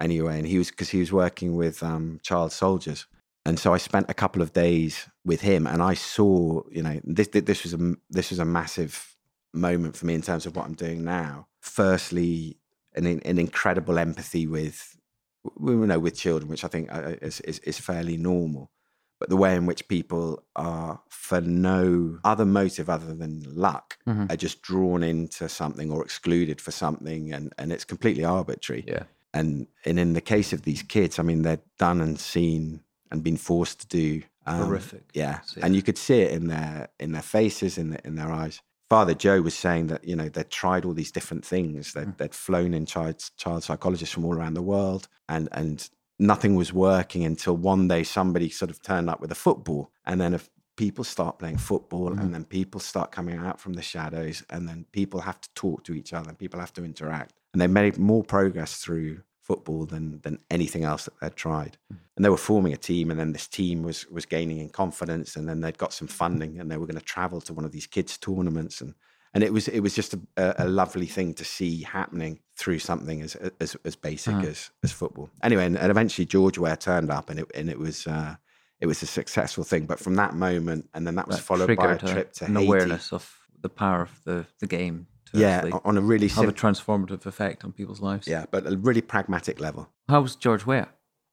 anyway. And he was because he was working with um, child soldiers, and so I spent a couple of days with him, and I saw, you know, this this was a this was a massive moment for me in terms of what I'm doing now. Firstly, an an incredible empathy with, you know, with children, which I think uh, is, is is fairly normal. But the way in which people are, for no other motive other than luck, Mhm. are just drawn into something or excluded for something, and and it's completely arbitrary. Yeah. And and in the case of these kids, I mean, they're done and seen and been forced to do um, Horrific. Yeah, See and you could see it in their in their faces, in the, in their eyes. Father Joe was saying that you know they'd tried all these different things. They'd, Mm. they'd flown in child child psychologists from all around the world, and and nothing was working until one day somebody sort of turned up with a football, and then if people start playing football, Mhm. and then people start coming out from the shadows, and then people have to talk to each other, and people have to interact, and they made more progress through football than than anything else that they'd tried. And they were forming a team and then this team was was gaining in confidence and then they'd got some funding and they were going to travel to one of these kids tournaments and and it was it was just a, a, lovely thing to see happening through something as as, as basic Uh-huh. as as football anyway and, and eventually George Weah turned up and it and it was uh it was a successful thing but from that moment and then that was That followed by a trip to an haiti awareness of the power of the, the game to yeah on a really have a transformative effect on people's lives. yeah but a really pragmatic level How was George Weah?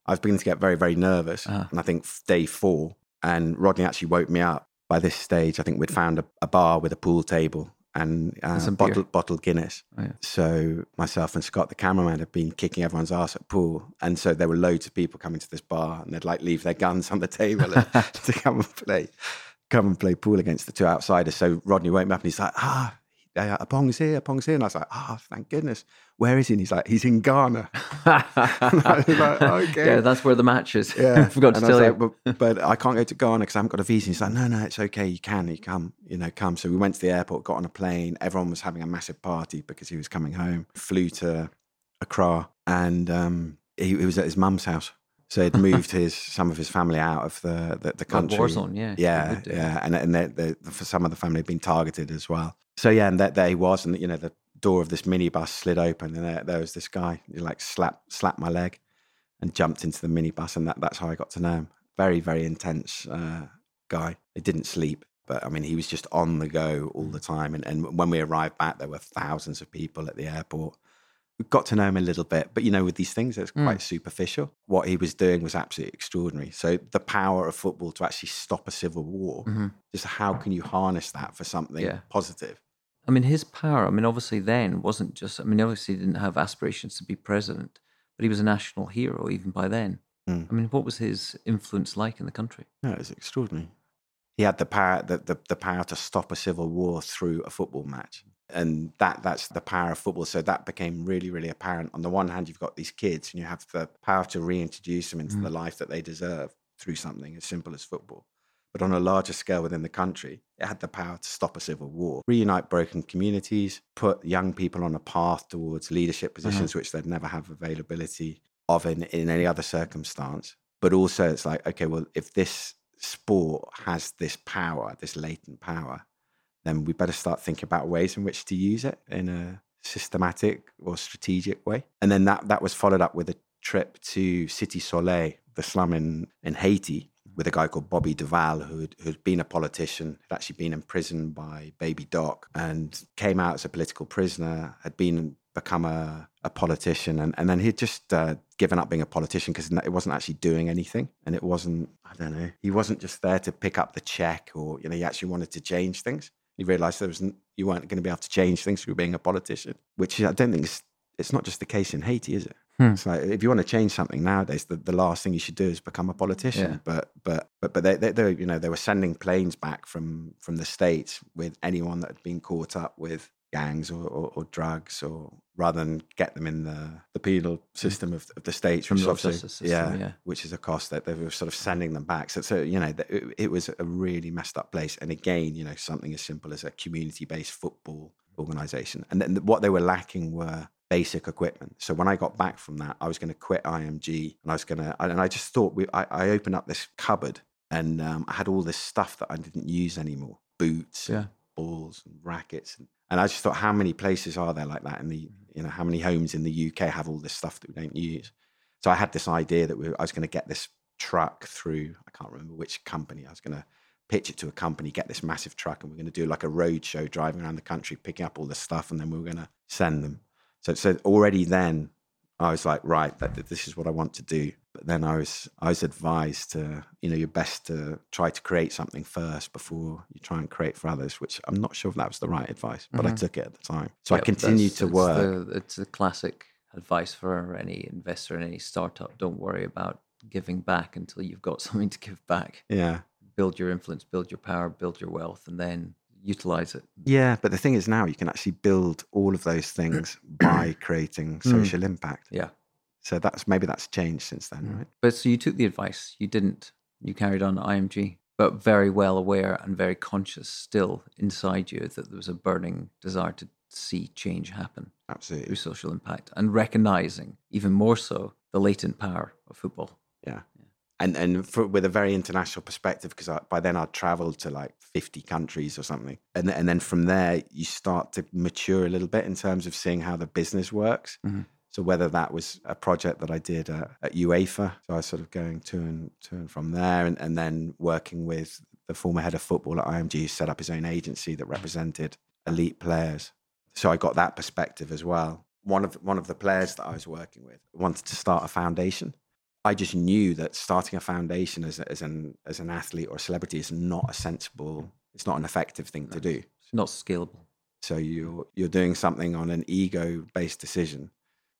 I was beginning to get very, very nervous. Ah. And I think day four, and Rodney actually woke me up. By this stage, I think we'd found a, a bar with a pool table and uh, some beer. bottled, Guinness. Oh, yeah. So myself and Scott, the cameraman, had been kicking everyone's ass at pool. And so there were loads of people coming to this bar and they'd like leave their guns on the table and- to come and play, come and play pool against the two outsiders. So Rodney woke me up and he's like, ah, uh, Opong's here, Opong's here. And I was like, ah, thank goodness. Where is he? And he's like, he's in Ghana. I was like, okay. Yeah, that's where the match is. Yeah, I forgot to And I tell was you. like, but, but I can't go to Ghana because I haven't got a visa. He's like, no, no, it's okay. You can, you come, you know, come. So we went to the airport, got on a plane. Everyone was having a massive party because he was coming home. Flew to Accra, and um, he, he was at his mum's house. So he'd moved his some of his family out of the the, the Like country. Warzone, yeah. Yeah, yeah, and and they they for some of the family had been targeted as well. So yeah, and that there he was, and you know the door of this minibus slid open, and there, there was this guy. He like slapped slapped my leg, and jumped into the minibus, and that that's how I got to know him. Very very intense uh, guy. He didn't sleep, but I mean he was just on the go all the time. And and when we arrived back, there were thousands of people at the airport. We got to know him a little bit, but you know, with these things, it's Mm. quite superficial. What he was doing was absolutely extraordinary. So the power of football to actually stop a civil war Mhm. just how can you harness that for something Yeah. positive? I mean, his power, I mean, obviously then wasn't just, I mean, obviously he didn't have aspirations to be president, but he was a national hero even by then. Mm. I mean, what was his influence like in the country? No, it was extraordinary. He had the power, the, the, the power to stop a civil war through a football match. And that that's the power of football. So that became really, really apparent. On the one hand, you've got these kids and you have the power to reintroduce them into Mm. the life that they deserve through something as simple as football. But on a larger scale within the country, it had the power to stop a civil war, reunite broken communities, put young people on a path towards leadership mm-hmm. positions which they'd never have availability of in, in any other circumstance. But also, it's like, okay, well, if this sport has this power, this latent power, then we better start thinking about ways in which to use it in a systematic or strategic way. And then that, that was followed up with a trip to Cité Soleil, the slum in, in Haiti, with a guy called Bobby Duval, who'd, who'd been a politician, had actually been imprisoned by Baby Doc and came out as a political prisoner, had been become a, a politician. And, and then he'd just uh, given up being a politician because it wasn't actually doing anything. And it wasn't, I don't know, he wasn't just there to pick up the check or, you know, he actually wanted to change things. He realized there was, you weren't going to be able to change things through being a politician, which I don't think is, it's not just the case in Haiti, is it? Hmm. So if you want to change something nowadays, the, the last thing you should do is become a politician. Yeah. But but but but they, they, they you know they were sending planes back from from the states with anyone that had been caught up with gangs or, or, or drugs, or rather than get them in the, the penal system of, of the states, which is system, yeah, yeah, which is a cost that they were sort of sending them back. So, so you know, it, it was a really messed up place. And again, you know, something as simple as a community based football organization, and then what they were lacking were basic equipment. So when I got back from that, I was going to quit IMG and I was going to, and I just thought we, I, I opened up this cupboard and um, I had all this stuff that I didn't use anymore boots, yeah. balls, and rackets. And, and, I just thought, how many places are there like that in the, mm-hmm. you know, how many homes in the UK have all this stuff that we don't use? So I had this idea that we, I was going to get this truck through, I can't remember which company, I was going to pitch it to a company, get this massive truck, and we're going to do like a road show driving around the country, picking up all this stuff, and then we are going to send them. So, so already then I was like, right, that, that, this is what I want to do. But then I was I was advised to, you know, you're best to try to create something first before you try and create for others. Which I'm not sure if that was the right advice, but mm-hmm. I took it at the time. So yep, I continued to work. The, it's a classic advice for any investor in any startup. Don't worry about giving back until you've got something to give back. Yeah. Build your influence, build your power, build your wealth, and then utilize it. Yeah, but the thing is now you can actually build all of those things by creating hmm. social mm. impact. Yeah. So that's maybe that's changed since then, mm. right? But so you took the advice, you didn't, you carried on IMG, but very well aware and very conscious still inside you that there was a burning desire to see change happen. Absolutely. Through social impact and recognizing even more so the latent power of football. Yeah and and for, with a very international perspective because by then I'd traveled to like 50 countries or something. And and then from there you start to mature a little bit in terms of seeing how the business works. Mm-hmm. so whether that was a project that I did uh, at UEFA so I was sort of going to and to and from there and, and then working with the former head of football at IMG who set up his own agency that represented elite players. So I got that perspective as well. One of one of the players that I was working with wanted to start a foundation I just knew that starting a foundation as, as an as an athlete or a celebrity is not a sensible, it's not an effective thing to do. It's not scalable. So you're you're doing something on an ego based decision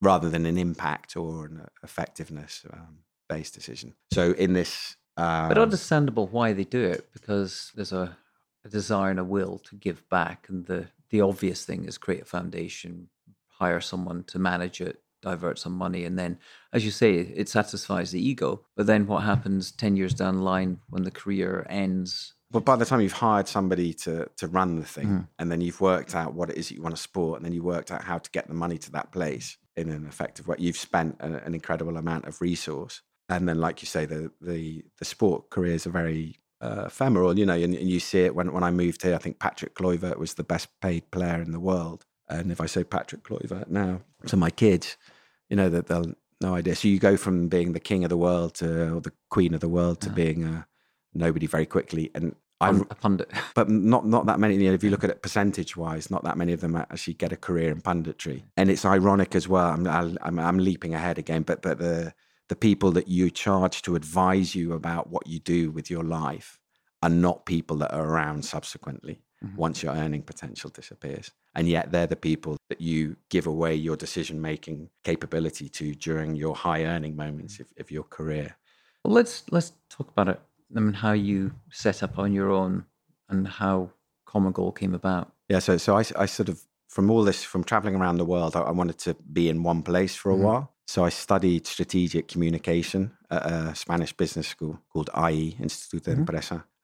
rather than an impact or an effectiveness um, based decision. So in this, uh, but understandable why they do it because there's a, a desire and a will to give back, and the the obvious thing is create a foundation, hire someone to manage it, divert some money and then as you say it satisfies the ego. But then what happens 10 years down the line when the career ends? But by the time you've hired somebody to to run the thing mm. and then you've worked out what it is that you want to support and then you worked out how to get the money to that place in an effective way you've spent a, an incredible amount of resource. And then like you say the the the sport careers are very uh, ephemeral you know and, and, you see it. When when I moved here I think Patrick Kluivert was the best paid player in the world. And if I say Patrick Kluivert now to my kids you know that they'll no idea. So you go from being the king of the world to or the queen of the world to yeah. being a nobody very quickly. And I'm a pundit, but not not that many. You know, if you look at it percentage wise, not that many of them actually get a career in punditry. And it's ironic as well. I'm I'm, I'm leaping ahead again, but but the the people that you charge to advise you about what you do with your life are not people that are around subsequently mm-hmm. once your earning potential disappears. And yet they're the people that you give away your decision making capability to during your high earning moments of, of, your career. Well, let's let's talk about it. I mean, how you set up on your own and how Common Goal came about. Yeah, so so I, I sort of from all this from traveling around the world, I, I wanted to be in one place for a mm-hmm. while. So I studied strategic communication at a Spanish business school called IE Instituto de mm-hmm.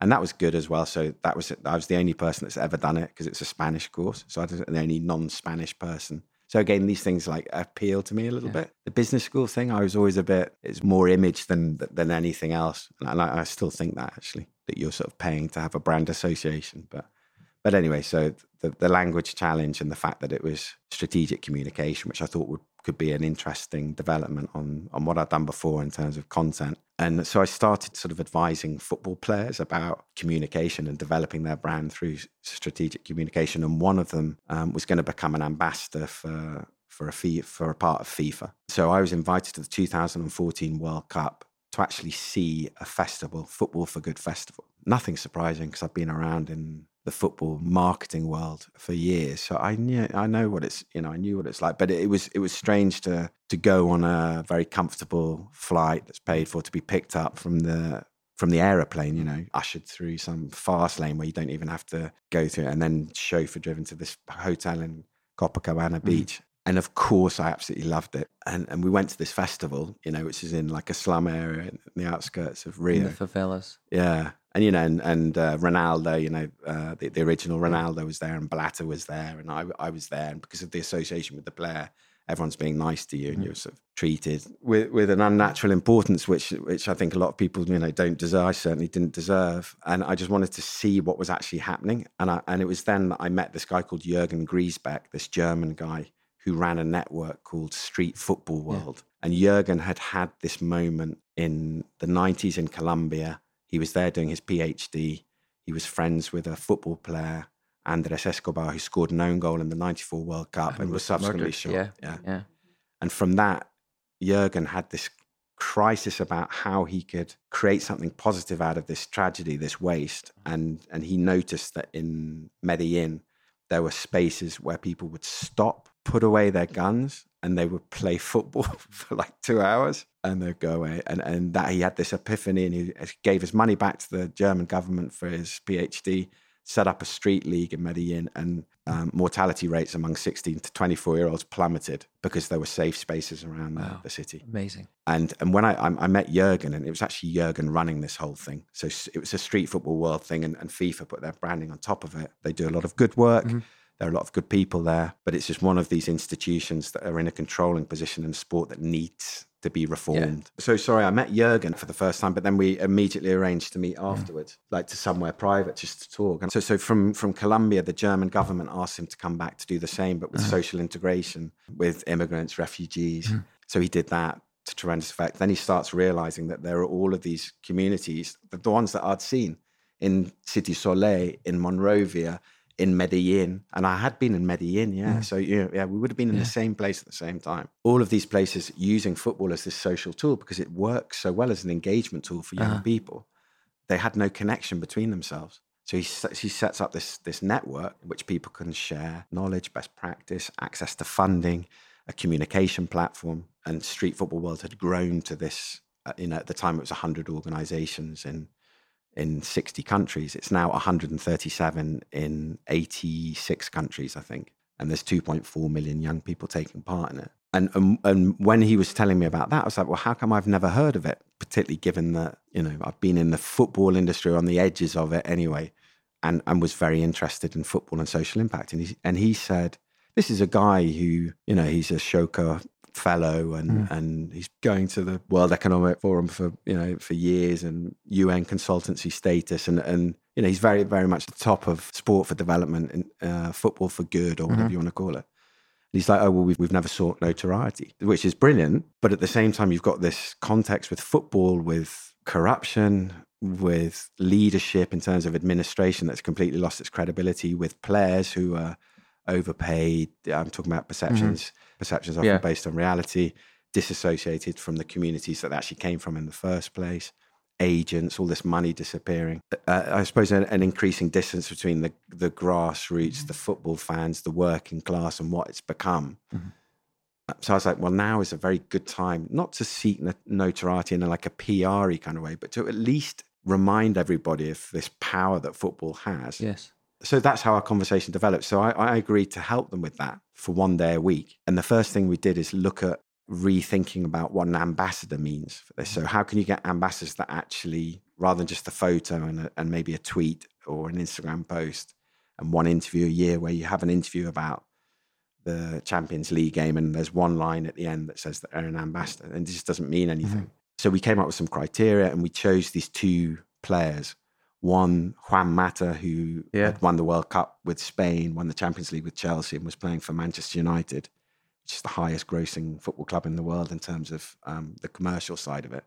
And that was good as well. So that was I was the only person that's ever done it because it's a Spanish course. So I was the only non-Spanish person. So again, these things like appeal to me a little yeah. bit. The business school thing, I was always a bit. It's more image than than anything else, and I, I still think that actually that you're sort of paying to have a brand association, but but anyway, so the, the language challenge and the fact that it was strategic communication, which I thought would could be an interesting development on on what I'd done before in terms of content. And so I started sort of advising football players about communication and developing their brand through strategic communication. And one of them um, was going to become an ambassador for for a fee, for a part of FIFA. So I was invited to the 2014 World Cup to actually see a festival, Football for Good festival. Nothing surprising because I've been around in the football marketing world for years, so I knew I know what it's you know I knew what it's like. But it, it was it was strange to to go on a very comfortable flight that's paid for to be picked up from the from the aeroplane, you know, ushered through some fast lane where you don't even have to go through it, and then chauffeur driven to this hotel in Copacabana hmm. Beach. And of course, I absolutely loved it. And and we went to this festival, you know, which is in like a slum area in the outskirts of Rio. In the favelas. Yeah, and you know, and, and uh, Ronaldo, you know, uh, the, the original Ronaldo was there, and Blatter was there, and I I was there, and because of the association with the player, everyone's being nice to you, and you're sort of treated with with an unnatural importance, which which I think a lot of people, you know, don't deserve. I certainly didn't deserve, and I just wanted to see what was actually happening, and I and it was then that I met this guy called Jürgen Griesbeck, this German guy who ran a network called Street Football World. And Jurgen had had this moment in the 90s in Colombia. He was there doing his PhD. He was friends with a football player, Andres Escobar, who scored an own goal in the 94 World Cup and, was subsequently murdered. shot. Yeah. yeah. Yeah. And from that, Jurgen had this crisis about how he could create something positive out of this tragedy, this waste. And and he noticed that in Medellin, there were spaces where people would stop, put away their guns, and they would play football for like two hours and they'd go away. And and that he had this epiphany and he gave his money back to the German government for his PhD, set up a street league in Medellin, and um, mortality rates among 16 to 24 year olds plummeted because there were safe spaces around the- Wow. the city. Amazing. And and when I, I I met Jurgen, and it was actually Jurgen running this whole thing. So it was a street football world thing, and, and FIFA put their branding on top of it. They do a lot of good work. There are a lot of good people there, but it's just one of these institutions that are in a controlling position in sport that needs to be reformed. So sorry, I met Jurgen for the first time, but then we immediately arranged to meet mm. afterwards, like to somewhere private, just to talk. And so, so from from Colombia, the German government asked him to come back to do the same, but with uh-huh. social integration with immigrants, refugees. Mm-hmm. So he did that to tremendous effect. Then he starts realizing that there are all of these communities, the, the ones that I'd seen in Cité Soleil, in Monrovia, in Medellin, and I had been in Medellin, yeah. So you know, yeah, we would have been in the same place at the same time. All of these places using football as this social tool because it works so well as an engagement tool for young people. They had no connection between themselves. So he, he sets up this this network in which people can share knowledge, best practice, access to funding, a communication platform. And Street Football World had grown to this. Uh, you know, at the time it was 100 organizations in in 60 countries. It's now 137 in 86 countries, I think. And there's 2.4 million young people taking part in it. And, and and when he was telling me about that, I was like, well, how come I've never heard of it? Particularly given that you know I've been in the football industry on the edges of it anyway, and and was very interested in football and social impact. And he and he said, this is a guy who you know he's Ashoka fellow and and he's going to the World Economic Forum for you know for years and UN consultancy status and and you know he's very very much the top of sport for development and uh, football for good or whatever you want to call it. And he's like, oh well, we've we've never sought notoriety, which is brilliant. But at the same time, you've got this context with football, with corruption, with leadership in terms of administration that's completely lost its credibility, with players who are overpaid. I'm talking about perceptions. Mm-hmm. Perceptions often Yeah. based on reality, disassociated from the communities that actually came from in the first place. Agents, all this money disappearing. Uh, I suppose an, an increasing distance between the the grassroots, the mm-hmm. football fans, the working class, and what it's become. Mm-hmm. Uh, so I was like, well, now is a very good time not to seek notoriety in a, like a PR kind of way, but to at least remind everybody of this power that football has Yes. So that's how our conversation developed. So I, I agreed to help them with that for one day a week. And the first thing we did is look at rethinking about what an ambassador means for this. So how can you get ambassadors that actually, rather than just a photo and, a, and maybe a tweet or an Instagram post and one interview a year where you have an interview about the Champions League game and there's one line at the end that says that they're an ambassador and it just doesn't mean mm-hmm. anything. So we came up with some criteria and we chose these two players. One, Juan Mata, who Yeah. had won the World Cup with Spain, won the Champions League with Chelsea, and was playing for Manchester United, which is the highest grossing football club in the world in terms of um, the commercial side of it.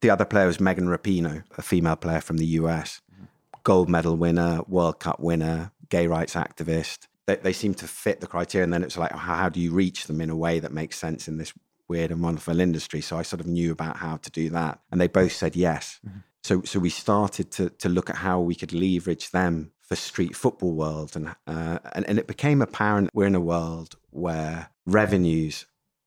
The other player was Megan Rapinoe, a female player from the US, gold medal winner, World Cup winner, gay rights activist. They, they seem to fit the criteria. And then it's like, how, how do you reach them in a way that makes sense in this weird and wonderful industry? So I sort of knew about how to do that. And they both said yes. So, so we started to, to look at how we could leverage them for street football world, and, uh, and and it became apparent we're in a world where revenues,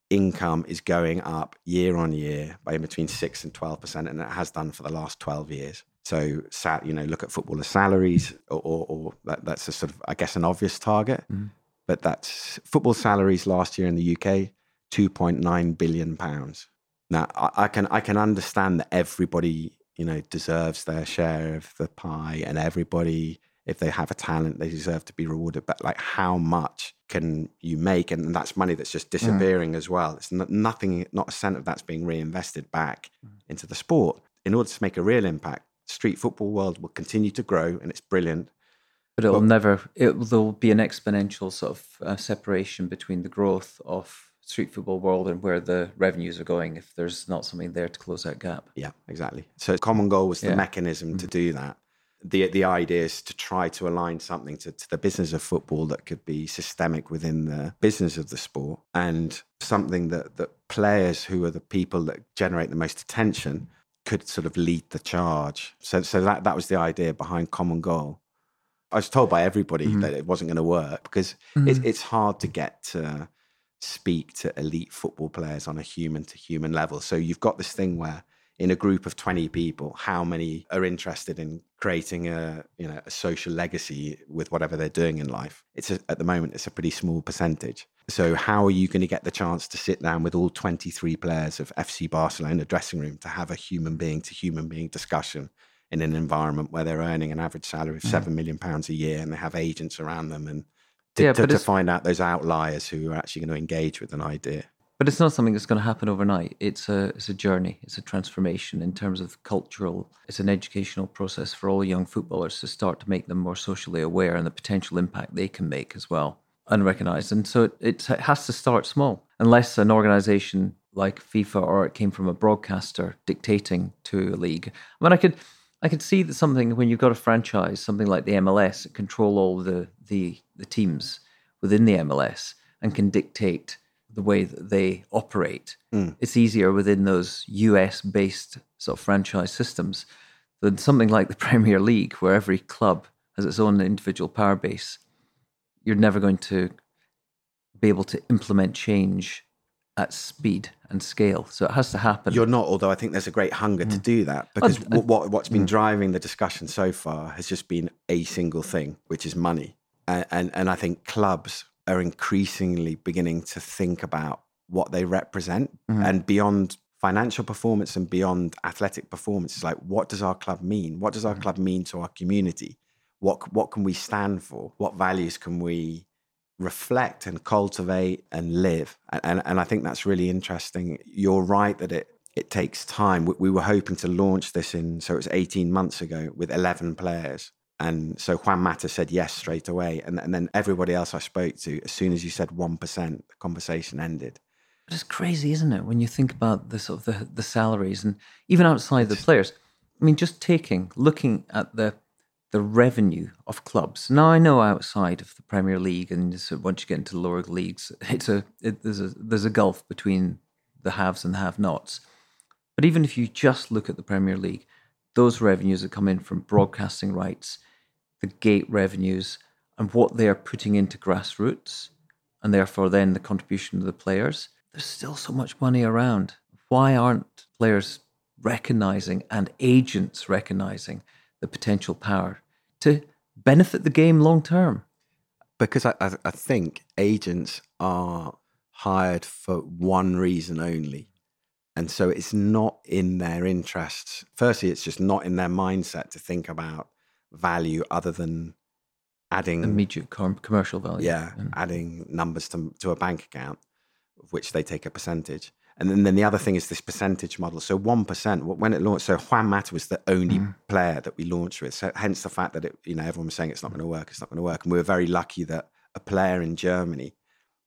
income is going up year on year by between six and twelve percent, and it has done for the last twelve years. So, you know, look at footballer salaries, or, or, or that, that's a sort of, I guess, an obvious target. Mm. But that's football salaries last year in the UK, two point nine billion pounds. Now, I, I can I can understand that everybody you know deserves their share of the pie, and everybody if they have a talent they deserve to be rewarded. But like, how much can you make? And that's money that's just mm. disappearing mm. as well. It's not, nothing, not a cent of that's being reinvested back mm. into the sport. In order to make a real impact, street football world will continue to grow, and it's brilliant. But it'll but, never. It, there'll be an exponential sort of uh, separation between the growth of street football world and where the revenues are going if there's not something there to close that gap. Yeah, exactly. So common goal was the yeah. mechanism mm-hmm. to do that. The the idea is to try to align something to, to the business of football that could be systemic within the business of the sport and something that, that players who are the people that generate the most attention could sort of lead the charge. So so that that was the idea behind common goal. I was told by everybody mm-hmm. that it wasn't going to work because mm-hmm. it, it's hard to get to speak to elite football players on a human to human level. So you've got this thing where in a group of 20 people, how many are interested in creating a, you know, a social legacy with whatever they're doing in life? It's a, at the moment, it's a pretty small percentage. So how are you going to get the chance to sit down with all 23 players of FC Barcelona dressing room to have a human being to human being discussion in an environment where they're earning an average salary of mm. 7 million pounds a year and they have agents around them and to, yeah, to, to find out those outliers who are actually going to engage with an idea. But it's not something that's going to happen overnight. It's a it's a journey. It's a transformation in terms of cultural. It's an educational process for all young footballers to start to make them more socially aware and the potential impact they can make as well, unrecognized. And so it, it has to start small. Unless an organization like FIFA or it came from a broadcaster dictating to a league. I mean, I could I can see that something when you've got a franchise, something like the MLS, control all the the the teams within the MLS and can dictate the way that they operate. Mm. It's easier within those US based sort of franchise systems than something like the Premier League, where every club has its own individual power base. You're never going to be able to implement change at speed and scale. So it has to happen. You're not, although I think there's a great hunger mm. to do that because uh, what, what's been mm. driving the discussion so far has just been a single thing, which is money. And, and, and I think clubs are increasingly beginning to think about what they represent mm. and beyond financial performance and beyond athletic performance. It's like, what does our club mean? What does our mm. club mean to our community? What, what can we stand for? What values can we reflect and cultivate and live. And, and I think that's really interesting. You're right that it, it takes time. We, we were hoping to launch this in, so it was 18 months ago with 11 players. And so Juan Mata said yes straight away. And, and then everybody else I spoke to, as soon as you said 1%, the conversation ended. But it's crazy, isn't it? When you think about the sort of the, the salaries and even outside the players. I mean, just taking, looking at the the revenue of clubs. Now I know outside of the Premier League, and so once you get into the lower leagues, it's a it, there's a there's a gulf between the haves and the have-nots. But even if you just look at the Premier League, those revenues that come in from broadcasting rights, the gate revenues, and what they are putting into grassroots, and therefore then the contribution of the players, there's still so much money around. Why aren't players recognizing and agents recognizing the potential power to benefit the game long term? Because I, I, think agents are hired for one reason only. And so it's not in their interests. Firstly, it's just not in their mindset to think about value other than adding immediate com- commercial value. Yeah, mm. adding numbers to, to a bank account, of which they take a percentage. And then, then the other thing is this percentage model. So 1%, when it launched, so Juan Mata was the only mm. player that we launched with. So hence the fact that it, you know, everyone was saying it's not going to work, it's not going to work. And we were very lucky that a player in Germany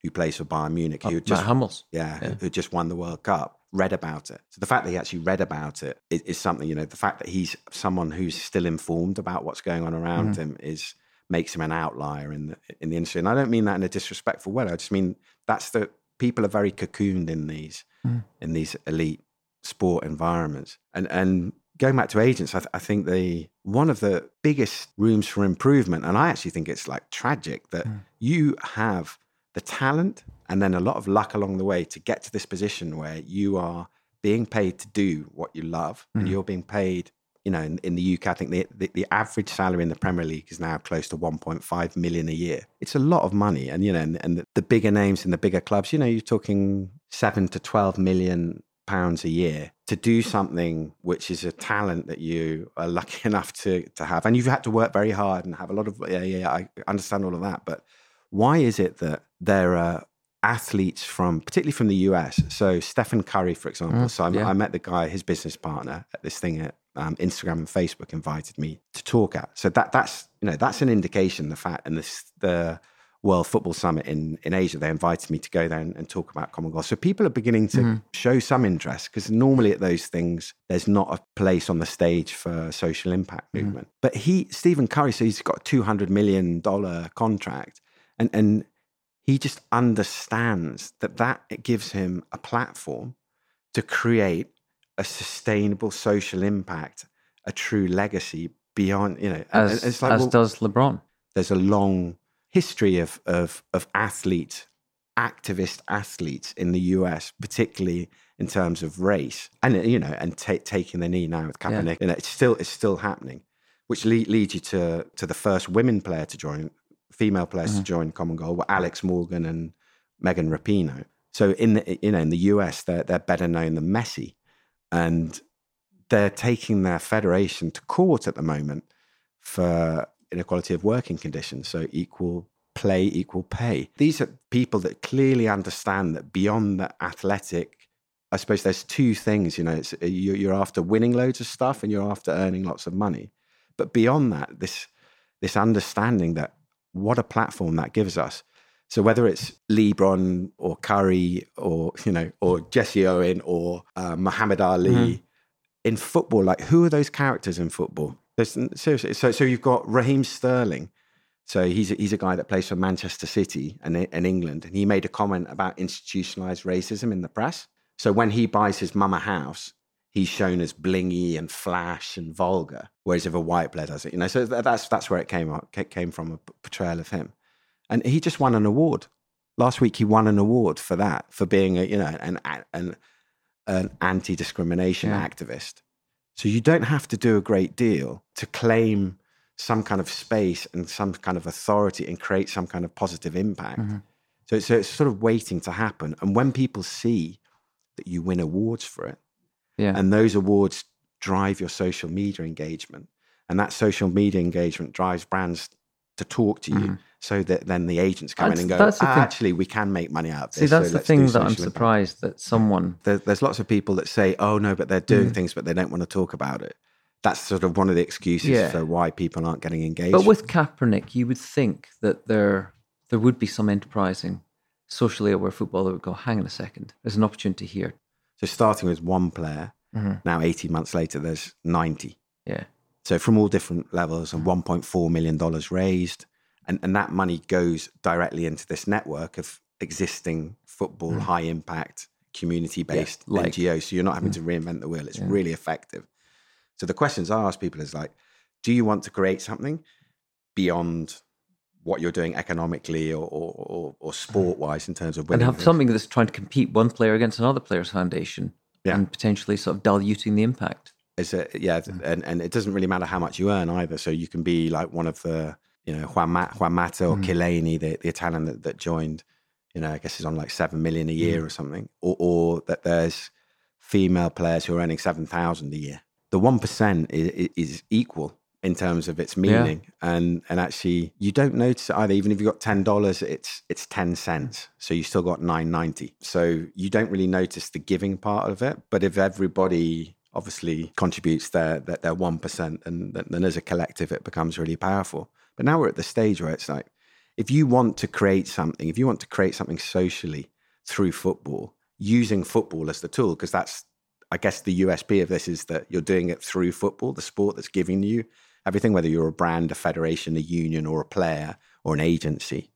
who plays for Bayern Munich, who just, Hummels. Yeah, yeah. Who, who, just won the World Cup, read about it. So the fact that he actually read about it is, is, something, you know, the fact that he's someone who's still informed about what's going on around mm. him is makes him an outlier in the in the industry. And I don't mean that in a disrespectful way. I just mean that's the people are very cocooned in these mm. in these elite sport environments. And and going back to agents, I, th- I, think the one of the biggest rooms for improvement, and I actually think it's like tragic that mm. you have the talent and then a lot of luck along the way to get to this position where you are being paid to do what you love, mm. and you're being paid. You know, in, in the UK, I think the, the, the average salary in the Premier League is now close to 1.5 million a year. It's a lot of money, and you know, and, and the, bigger names in the bigger clubs, you know, you're talking seven to 12 million pounds a year to do something which is a talent that you are lucky enough to to have and you've had to work very hard and have a lot of yeah yeah I understand all of that but why is it that there are athletes from particularly from the US so Stephen Curry for example mm, so I, yeah. I, met the guy his business partner at this thing at um, Instagram and Facebook invited me to talk at so that that's you know that's an indication the fact and this the World Football Summit in, in Asia, they invited me to go there and, and talk about common goals. So people are beginning to mm-hmm. show some interest because normally at those things, there's not a place on the stage for social impact mm-hmm. movement. But he, Stephen Curry, so he's got a $200 million contract and, and he just understands that that it gives him a platform to create a sustainable social impact, a true legacy beyond, you know, as, it's like, as well, does LeBron. There's a long history of, of, of athletes, activist athletes in the US, particularly in terms of race, and you know, and t- taking the knee now with Kaepernick, yeah. you know, it's still it's still happening, which lead, leads you to to the first women player to join, female players mm-hmm. to join Common Goal were Alex Morgan and Megan Rapinoe. So in the you know in the US, they're they're better known than Messi, and they're taking their federation to court at the moment for inequality of working conditions, so equal play, equal pay. These are people that clearly understand that beyond the athletic, I suppose there's two things. You know, it's, uh, you're after winning loads of stuff and you're after earning lots of money, but beyond that, this this understanding that what a platform that gives us. So whether it's LeBron or Curry or you know or Jesse Owen or uh, Muhammad Ali mm-hmm. in football, like who are those characters in football? There's, seriously, so so you've got Raheem Sterling. So he's a, he's a guy that plays for Manchester City and in England, and he made a comment about institutionalized racism in the press. So when he buys his mum a house, he's shown as blingy and flash and vulgar, whereas if a white player does it, you know, so that's that's where it came up, came from a portrayal of him, and he just won an award last week. He won an award for that for being a you know an an, an anti discrimination yeah. activist. So you don't have to do a great deal to claim some kind of space and some kind of authority and create some kind of positive impact. Mm-hmm. So, so it's sort of waiting to happen. And when people see that you win awards for it, yeah. and those awards drive your social media engagement, and that social media engagement drives brands to talk to you. Mm-hmm so that then the agents come that's, in and go, ah, actually, we can make money out of this. See, that's so the thing that I'm surprised impact. that someone. There, there's lots of people that say, oh, no, but they're doing mm. things, but they don't want to talk about it. That's sort of one of the excuses yeah. for why people aren't getting engaged. But with Kaepernick, you would think that there there would be some enterprising, socially aware football that would go, hang on a second, there's an opportunity here. So starting with one player, mm-hmm. now 18 months later, there's 90. Yeah. So from all different levels, and $1.4 million raised and and that money goes directly into this network of existing football mm. high impact community based yeah, like, NGOs. So you're not having mm. to reinvent the wheel. It's yeah. really effective. So the questions I ask people is like, do you want to create something beyond what you're doing economically or or, or, or sport wise in terms of winning? And have something that's trying to compete one player against another player's foundation yeah. and potentially sort of diluting the impact. Is it, yeah, and, and it doesn't really matter how much you earn either. So you can be like one of the you know, Juan, Ma- Juan Mata or mm. The, the Italian that, that joined, you know, I guess he's on like 7 million a year mm. or something, or, or, that there's female players who are earning 7,000 a year. The 1% is, is equal in terms of its meaning. Yeah. And, and actually you don't notice it either. Even if you've got $10, it's, it's 10 cents. So you still got 990. So you don't really notice the giving part of it. But if everybody obviously contributes their, their, their 1%, and then as a collective, it becomes really powerful. But now we're at the stage where it's like, if you want to create something, if you want to create something socially through football, using football as the tool, because that's, I guess, the USP of this is that you're doing it through football, the sport that's giving you everything, whether you're a brand, a federation, a union, or a player, or an agency.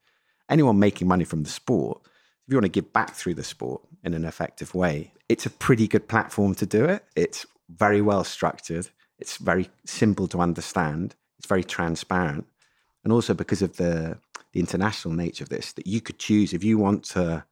Anyone making money from the sport, if you want to give back through the sport in an effective way, it's a pretty good platform to do it. It's very well structured. It's very simple to understand. It's very transparent, and also because of the the international nature of this, that you could choose if you want to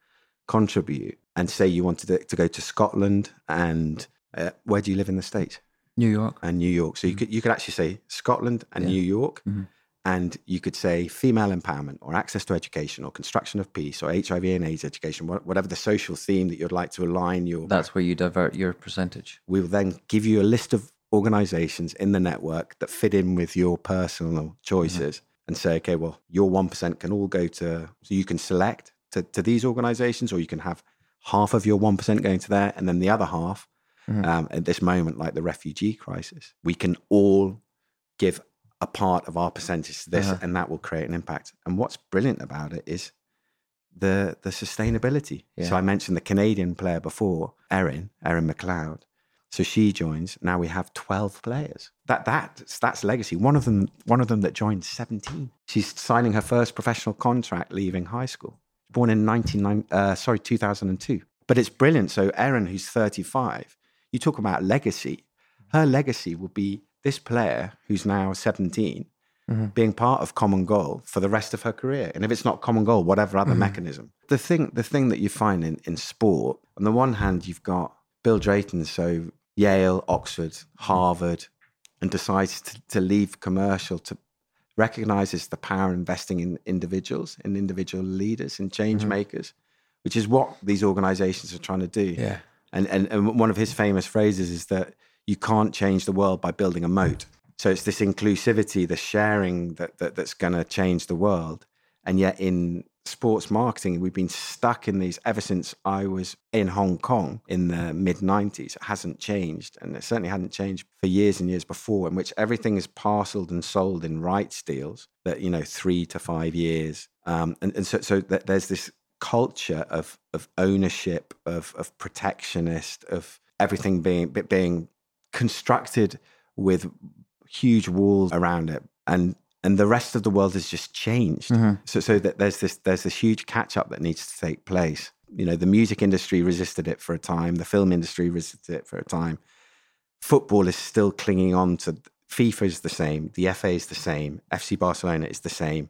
contribute and say you wanted to, to go to Scotland and uh, where do you live in the states? New York and New York. So you could you could actually say Scotland and Yeah. New York, Mhm. and you could say female empowerment or access to education or construction of peace or HIV and AIDS education, whatever the social theme that you'd like to align your. That's where you divert your percentage. we will then give you a list of organizations in the network that fit in with your personal choices and say, okay, well, your 1% can all go to, so you can select to, to these organizations or you can have half of your 1% going to there and then the other half Mhm. um, at this moment, like the refugee crisis, we can all give a part of our percentage to this Uh-huh. and that will create an impact. And what's brilliant about it is the the sustainability. Yeah. So I mentioned the Canadian player before, Erin, Erin McLeod. So she joins. Now we have twelve players. That that's that's legacy. One of them, one of them that joined seventeen. She's signing her first professional contract, leaving high school. Born in nineteen nine, uh, sorry, two thousand and two. But it's brilliant. So Erin, who's thirty five, you talk about legacy. Her legacy will be this player who's now seventeen Mhm. being part of common goal for the rest of her career. And if it's not common goal, whatever other mechanism. The thing the thing that you find in, in sport, on the one hand, you've got Bill Drayton, so Yale, Oxford, Harvard, and decides to, to leave commercial to recognizes the power of investing in individuals, in individual leaders, in change mm-hmm. makers, which is what these organizations are trying to do. Yeah. And, and and one of his famous phrases is that you can't change the world by building a moat. So it's this inclusivity, the sharing that, that that's going to change the world. And yet in sports marketing, we've been stuck in these ever since I was in Hong Kong in the mid 90s. It hasn't changed. And it certainly hadn't changed for years and years before, in which everything is parceled and sold in rights deals that, you know, three to five years. Um, and, and so, so there's this culture of, of ownership, of, of protectionist, of everything being, being constructed with huge walls around it. And and the rest of the world has just changed. Mm-hmm. So so that there's this there's this huge catch up that needs to take place. You know, the music industry resisted it for a time, the film industry resisted it for a time. Football is still clinging on to FIFA is the same, the FA is the same, FC Barcelona is the same,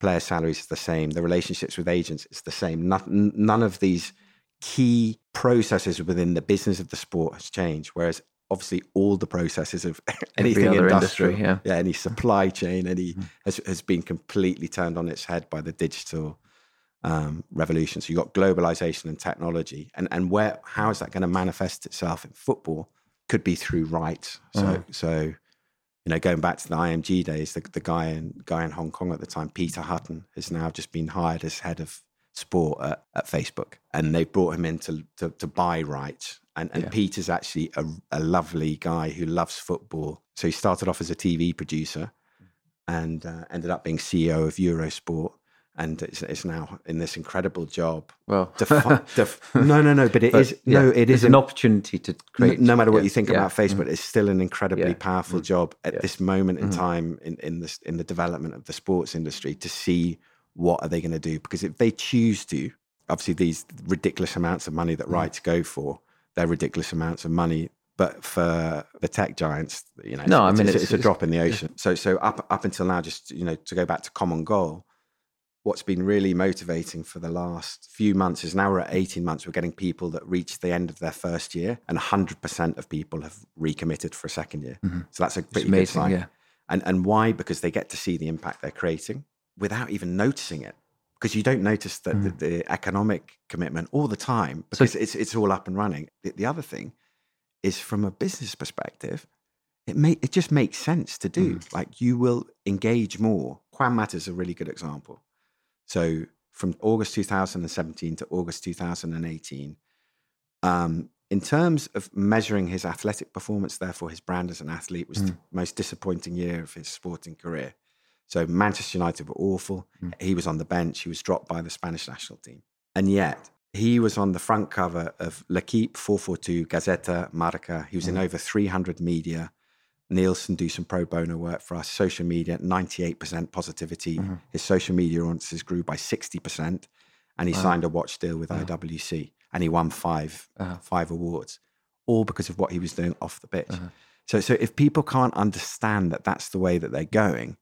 player salaries is the same, the relationships with agents is the same. None, none of these key processes within the business of the sport has changed. Whereas obviously all the processes of anything industrial, industry, yeah. yeah, any supply chain, any has, has been completely turned on its head by the digital um, revolution. So you've got globalization and technology, and and where how is that going to manifest itself in football? Could be through rights. So so you know, going back to the IMG days, the, the guy in guy in Hong Kong at the time, Peter Hutton, has now just been hired as head of sport at, at Facebook, and they brought him in to to, to buy rights. And, and Yeah. Peter's actually a, a lovely guy who loves football. So he started off as a TV producer, and uh, ended up being CEO of Eurosport, and it's, it's now in this incredible job. Well, Defi- def- no, no, no, but it but, is yeah, no, it's is an opportunity to create. no matter what yeah, you think yeah, about Facebook, it's still an incredibly powerful job at this moment in Mhm. time in, in this in the development of the sports industry to see what are they going to do because if they choose to, obviously these ridiculous amounts of money that mm. rights go for, they're ridiculous amounts of money. But for the tech giants, you know, No, I mean, it's, it's- it's a drop in the ocean. So, so up up until now, just you know, to go back to common goal, what's been really motivating for the last few months is now we're at 18 months, we're getting people that reach the end of their first year, and 100% of people have recommitted for a second year. Mm-hmm. So that's a pretty good sign. Yeah. And, and why? Because they get to see the impact they're creating without even noticing it. Because you don't notice that the, mm. the economic commitment all the time because it's, it's all up and running. The, the other thing is from a business perspective, it may, it just makes sense to do. Mm. Like you will engage more. Juan Mata is a really good example. So from August 2017 to August 2018, um, in terms of measuring his athletic performance, therefore his brand as an athlete was the mm. most disappointing year of his sporting career. So Manchester United were awful. He was on the bench. He was dropped by the Spanish national team. And yet he was on the front cover of L'Equipe 442, Gazzetta, Marca. He was in over 300 media. Nielsen do some pro bono work for us. Social media, 98% positivity. His social media audiences grew by 60%. And he signed a watch deal with IWC and he won five, Uh-huh. five awards. all because of what he was doing off the pitch. Uh-huh. So, so if people can't understand that that's the way that they're going,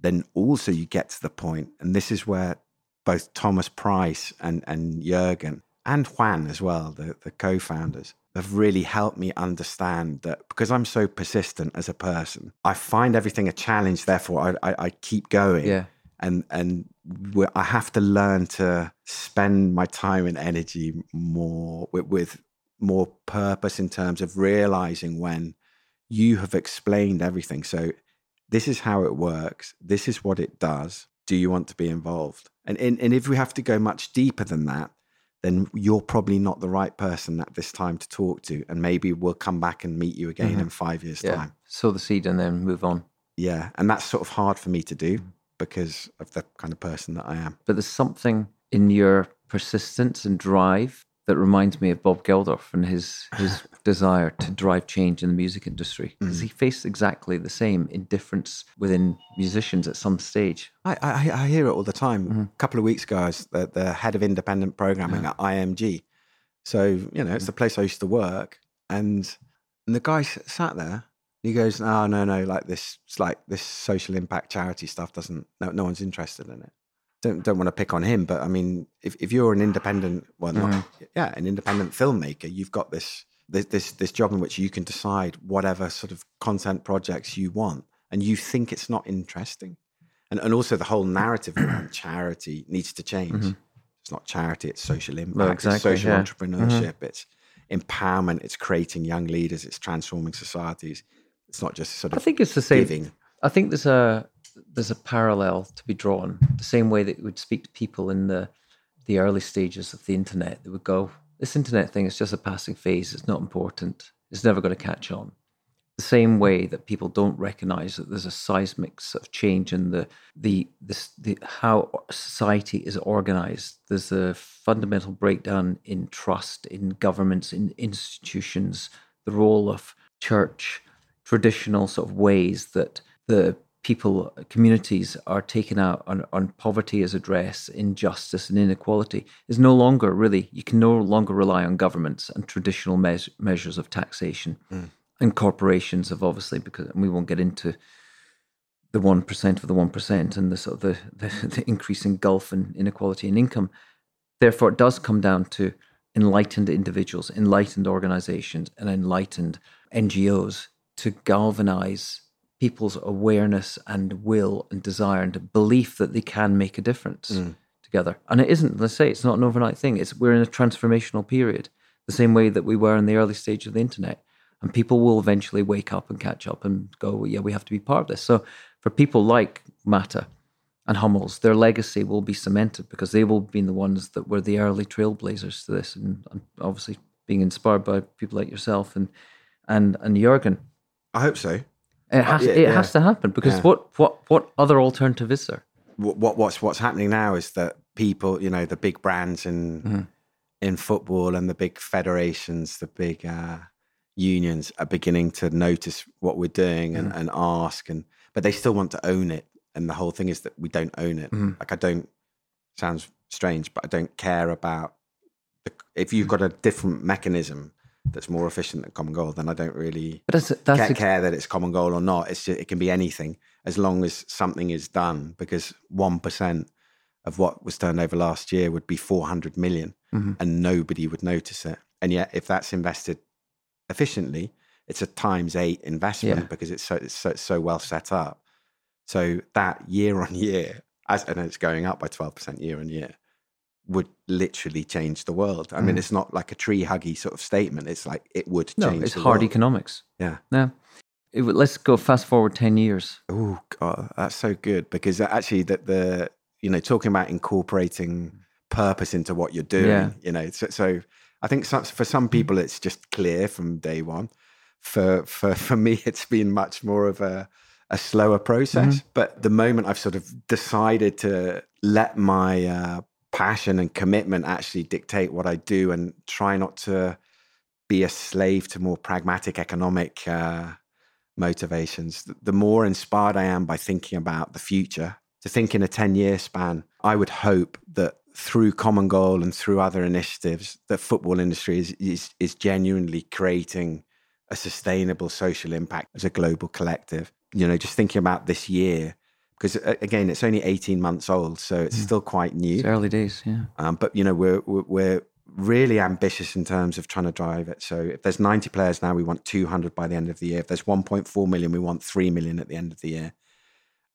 then also you get to the point, and this is where both Thomas Preiss and, and Jurgen and Juan as well, the, the co founders, have really helped me understand that because I'm so persistent as a person, I find everything a challenge. Therefore, I, I, I keep going. Yeah. And, and I have to learn to spend my time and energy more with, with more purpose in terms of realizing when you have explained everything. So, this is how it works. This is what it does. Do you want to be involved? And, and, and if we have to go much deeper than that, then you're probably not the right person at this time to talk to. And maybe we'll come back and meet you again mm-hmm. in five years' yeah. time. Sow the seed and then move on. Yeah. And that's sort of hard for me to do because of the kind of person that I am. But there's something in your persistence and drive that reminds me of Bob Geldof and his his desire to drive change in the music industry because mm. he faced exactly the same indifference within musicians at some stage. I, I, I hear it all the time. Mm-hmm. A couple of weeks ago, I was the, the head of independent programming yeah. at IMG. So you know, it's mm. the place I used to work, and and the guy sat there. He goes, "No, no, no! Like this, it's like this social impact charity stuff doesn't. No, no one's interested in it." Don't don't want to pick on him, but I mean, if, if you're an independent, well, not, mm-hmm. yeah, an independent filmmaker, you've got this, this this this job in which you can decide whatever sort of content projects you want, and you think it's not interesting, and and also the whole narrative around charity needs to change. Mm-hmm. It's not charity; it's social impact, exactly, it's social yeah. entrepreneurship, mm-hmm. it's empowerment, it's creating young leaders, it's transforming societies. It's not just sort of. I think it's the same. Giving. I think there's a there's a parallel to be drawn. The same way that you would speak to people in the the early stages of the internet, they would go, "This internet thing is just a passing phase. It's not important. It's never going to catch on." The same way that people don't recognize that there's a seismic sort of change in the the this the how society is organized. There's a fundamental breakdown in trust in governments, in institutions, the role of church, traditional sort of ways that the people, communities are taken out on, on poverty as address, injustice and inequality is no longer really, you can no longer rely on governments and traditional me- measures of taxation. Mm. And corporations have obviously, because we won't get into the 1% of the 1% and the sort of the, the, the increasing gulf in inequality in income. Therefore, it does come down to enlightened individuals, enlightened organizations, and enlightened NGOs to galvanize people's awareness and will and desire and belief that they can make a difference mm. together. And it isn't, let's say, it's not an overnight thing. It's we're in a transformational period, the same way that we were in the early stage of the internet. And people will eventually wake up and catch up and go, yeah, we have to be part of this. So for people like Mata and Hummels, their legacy will be cemented because they will be the ones that were the early trailblazers to this, and, and obviously being inspired by people like yourself and and and Jurgen. I hope so. It has, uh, yeah, it yeah. has to happen because yeah. what, what, what other alternative is there? What, what, what's what's happening now is that people, you know, the big brands in mm-hmm. in football and the big federations, the big uh, unions are beginning to notice what we're doing and, mm-hmm. and ask, and but they still want to own it. And the whole thing is that we don't own it. Mm-hmm. Like I don't sounds strange, but I don't care about the, if you've got a different mechanism that's more efficient than common goal, then I don't really that's, that's care, a... care that it's common goal or not. It's just, it can be anything as long as something is done. Because one percent of what was turned over last year would be 400 million, mm-hmm. and nobody would notice it. And yet, if that's invested efficiently, it's a times eight investment yeah. because it's so, it's so, so well set up. So that year on year, as and it's going up by 12% year on year would literally change the world. I mm. mean, it's not like a tree huggy sort of statement. It's like it would change. No, it's hard world. economics. Yeah, yeah. It, let's go fast forward ten years. Oh God, that's so good because actually, that the you know talking about incorporating purpose into what you're doing. Yeah. You know, so, so I think some, for some people it's just clear from day one. For for for me, it's been much more of a a slower process. Mm-hmm. But the moment I've sort of decided to let my uh, passion and commitment actually dictate what I do and try not to be a slave to more pragmatic economic uh, motivations. The more inspired I am by thinking about the future, to think in a 10 year span, I would hope that through Common Goal and through other initiatives, the football industry is, is, is genuinely creating a sustainable social impact as a global collective. You know, just thinking about this year, because again, it's only 18 months old, so it's still quite new. It's early days, yeah. Um, but, you know, we're, we're, we're really ambitious in terms of trying to drive it. So if there's 90 players now, we want 200 by the end of the year. If there's 1.4 million, we want 3 million at the end of the year.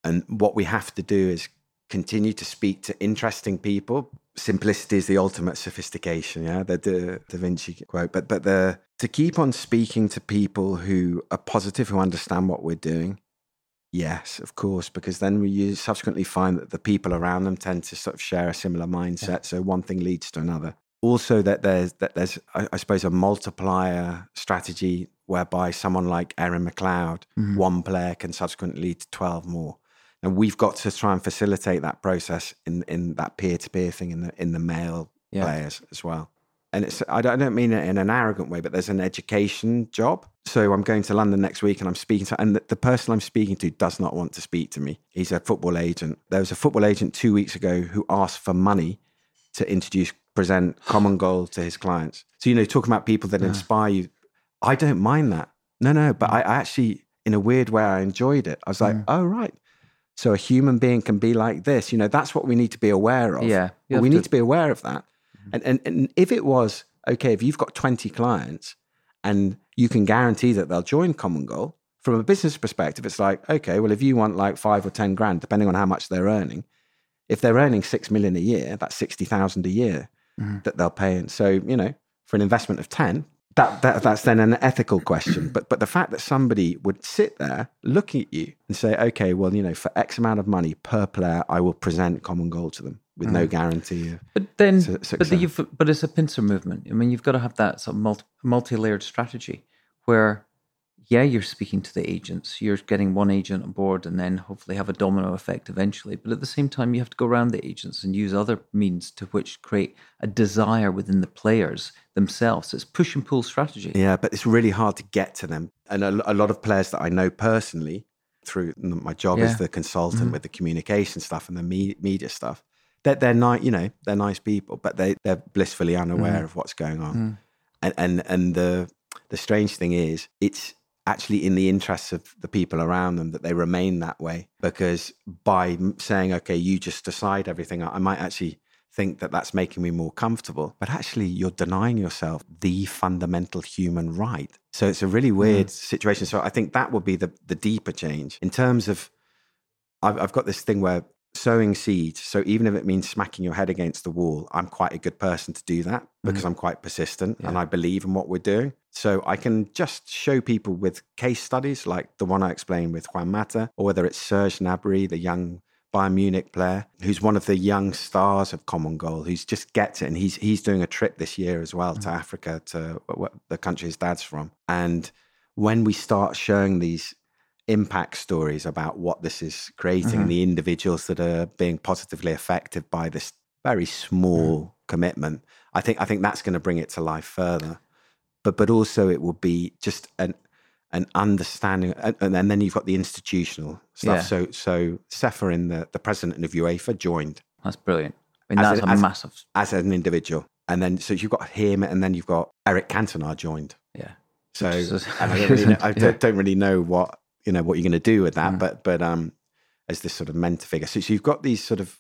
And what we have to do is continue to speak to interesting people. Simplicity is the ultimate sophistication, yeah, the Da, da Vinci quote. But but the to keep on speaking to people who are positive, who understand what we're doing. Yes, of course, because then we subsequently find that the people around them tend to sort of share a similar mindset. Yeah. So one thing leads to another. Also, that there's that there's I, I suppose a multiplier strategy whereby someone like Erin McLeod, mm-hmm. one player can subsequently lead to twelve more and we've got to try and facilitate that process in in that peer to peer thing in the in the male yeah. players as well. And it's I don't, I don't mean it in an arrogant way, but there's an education job. So I'm going to London next week, and I'm speaking to, and the, the person I'm speaking to does not want to speak to me. He's a football agent. There was a football agent two weeks ago who asked for money to introduce present common goal to his clients. So you know, talking about people that yeah. inspire you, I don't mind that. No, no, but I, I actually, in a weird way, I enjoyed it. I was like, mm. oh right, so a human being can be like this. You know, that's what we need to be aware of. Yeah. We to... need to be aware of that. Mm-hmm. And, and and if it was, okay, if you've got 20 clients and you can guarantee that they'll join Common Goal, from a business perspective, it's like, okay, well, if you want like five or 10 grand, depending on how much they're earning, if they're earning six million a year, that's 60,000 a year mm-hmm. that they'll pay. And so, you know, for an investment of 10, that, that that's then an ethical question. But but the fact that somebody would sit there, look at you, and say, okay, well, you know, for X amount of money per player, I will present common goal to them with mm. no guarantee. but then, but the, but it's a pincer movement. I mean, you've got to have that sort of multi, multi-layered strategy where yeah, you're speaking to the agents, you're getting one agent on board and then hopefully have a domino effect eventually. But at the same time, you have to go around the agents and use other means to which create a desire within the players themselves. It's push and pull strategy. Yeah, but it's really hard to get to them. And a, a lot of players that I know personally through my job yeah. as the consultant mm-hmm. with the communication stuff and the me- media stuff, that they're, they're nice, you know, they're nice people, but they, they're blissfully unaware mm-hmm. of what's going on. Mm. And, and, and the, the strange thing is, it's actually in the interests of the people around them that they remain that way. Because by saying, okay, you just decide everything, I might actually think that that's making me more comfortable. But actually, you're denying yourself the fundamental human right. So it's a really weird mm. situation. So I think that would be the, the deeper change in terms of. I've, I've got this thing where sowing seeds. So even if it means smacking your head against the wall, I'm quite a good person to do that because mm. I'm quite persistent yeah. and I believe in what we're doing. So I can just show people with case studies like the one I explained with Juan Mata, or whether it's Serge Gnabry, the young Bayern Munich player, who's one of the young stars of Common Goal, who's just gets it, and he's he's doing a trip this year as well mm. to Africa, to the country his dad's from. And when we start showing these impact stories about what this is creating, mm-hmm. the individuals that are being positively affected by this very small mm. commitment. I think I think that's going to bring it to life further. But but also it will be just an an understanding, and, and then you've got the institutional stuff. Yeah. So so Ceferin, the the president of UEFA, joined. That's brilliant. I mean, that's a, a as, massive as an individual, and then so you've got him, and then you've got Eric Cantona joined. Yeah. So I, don't really, know, I yeah. don't really know what you know what you're going to do with that. Mm. But but um, as this sort of mentor figure, so, so, you've got these sort of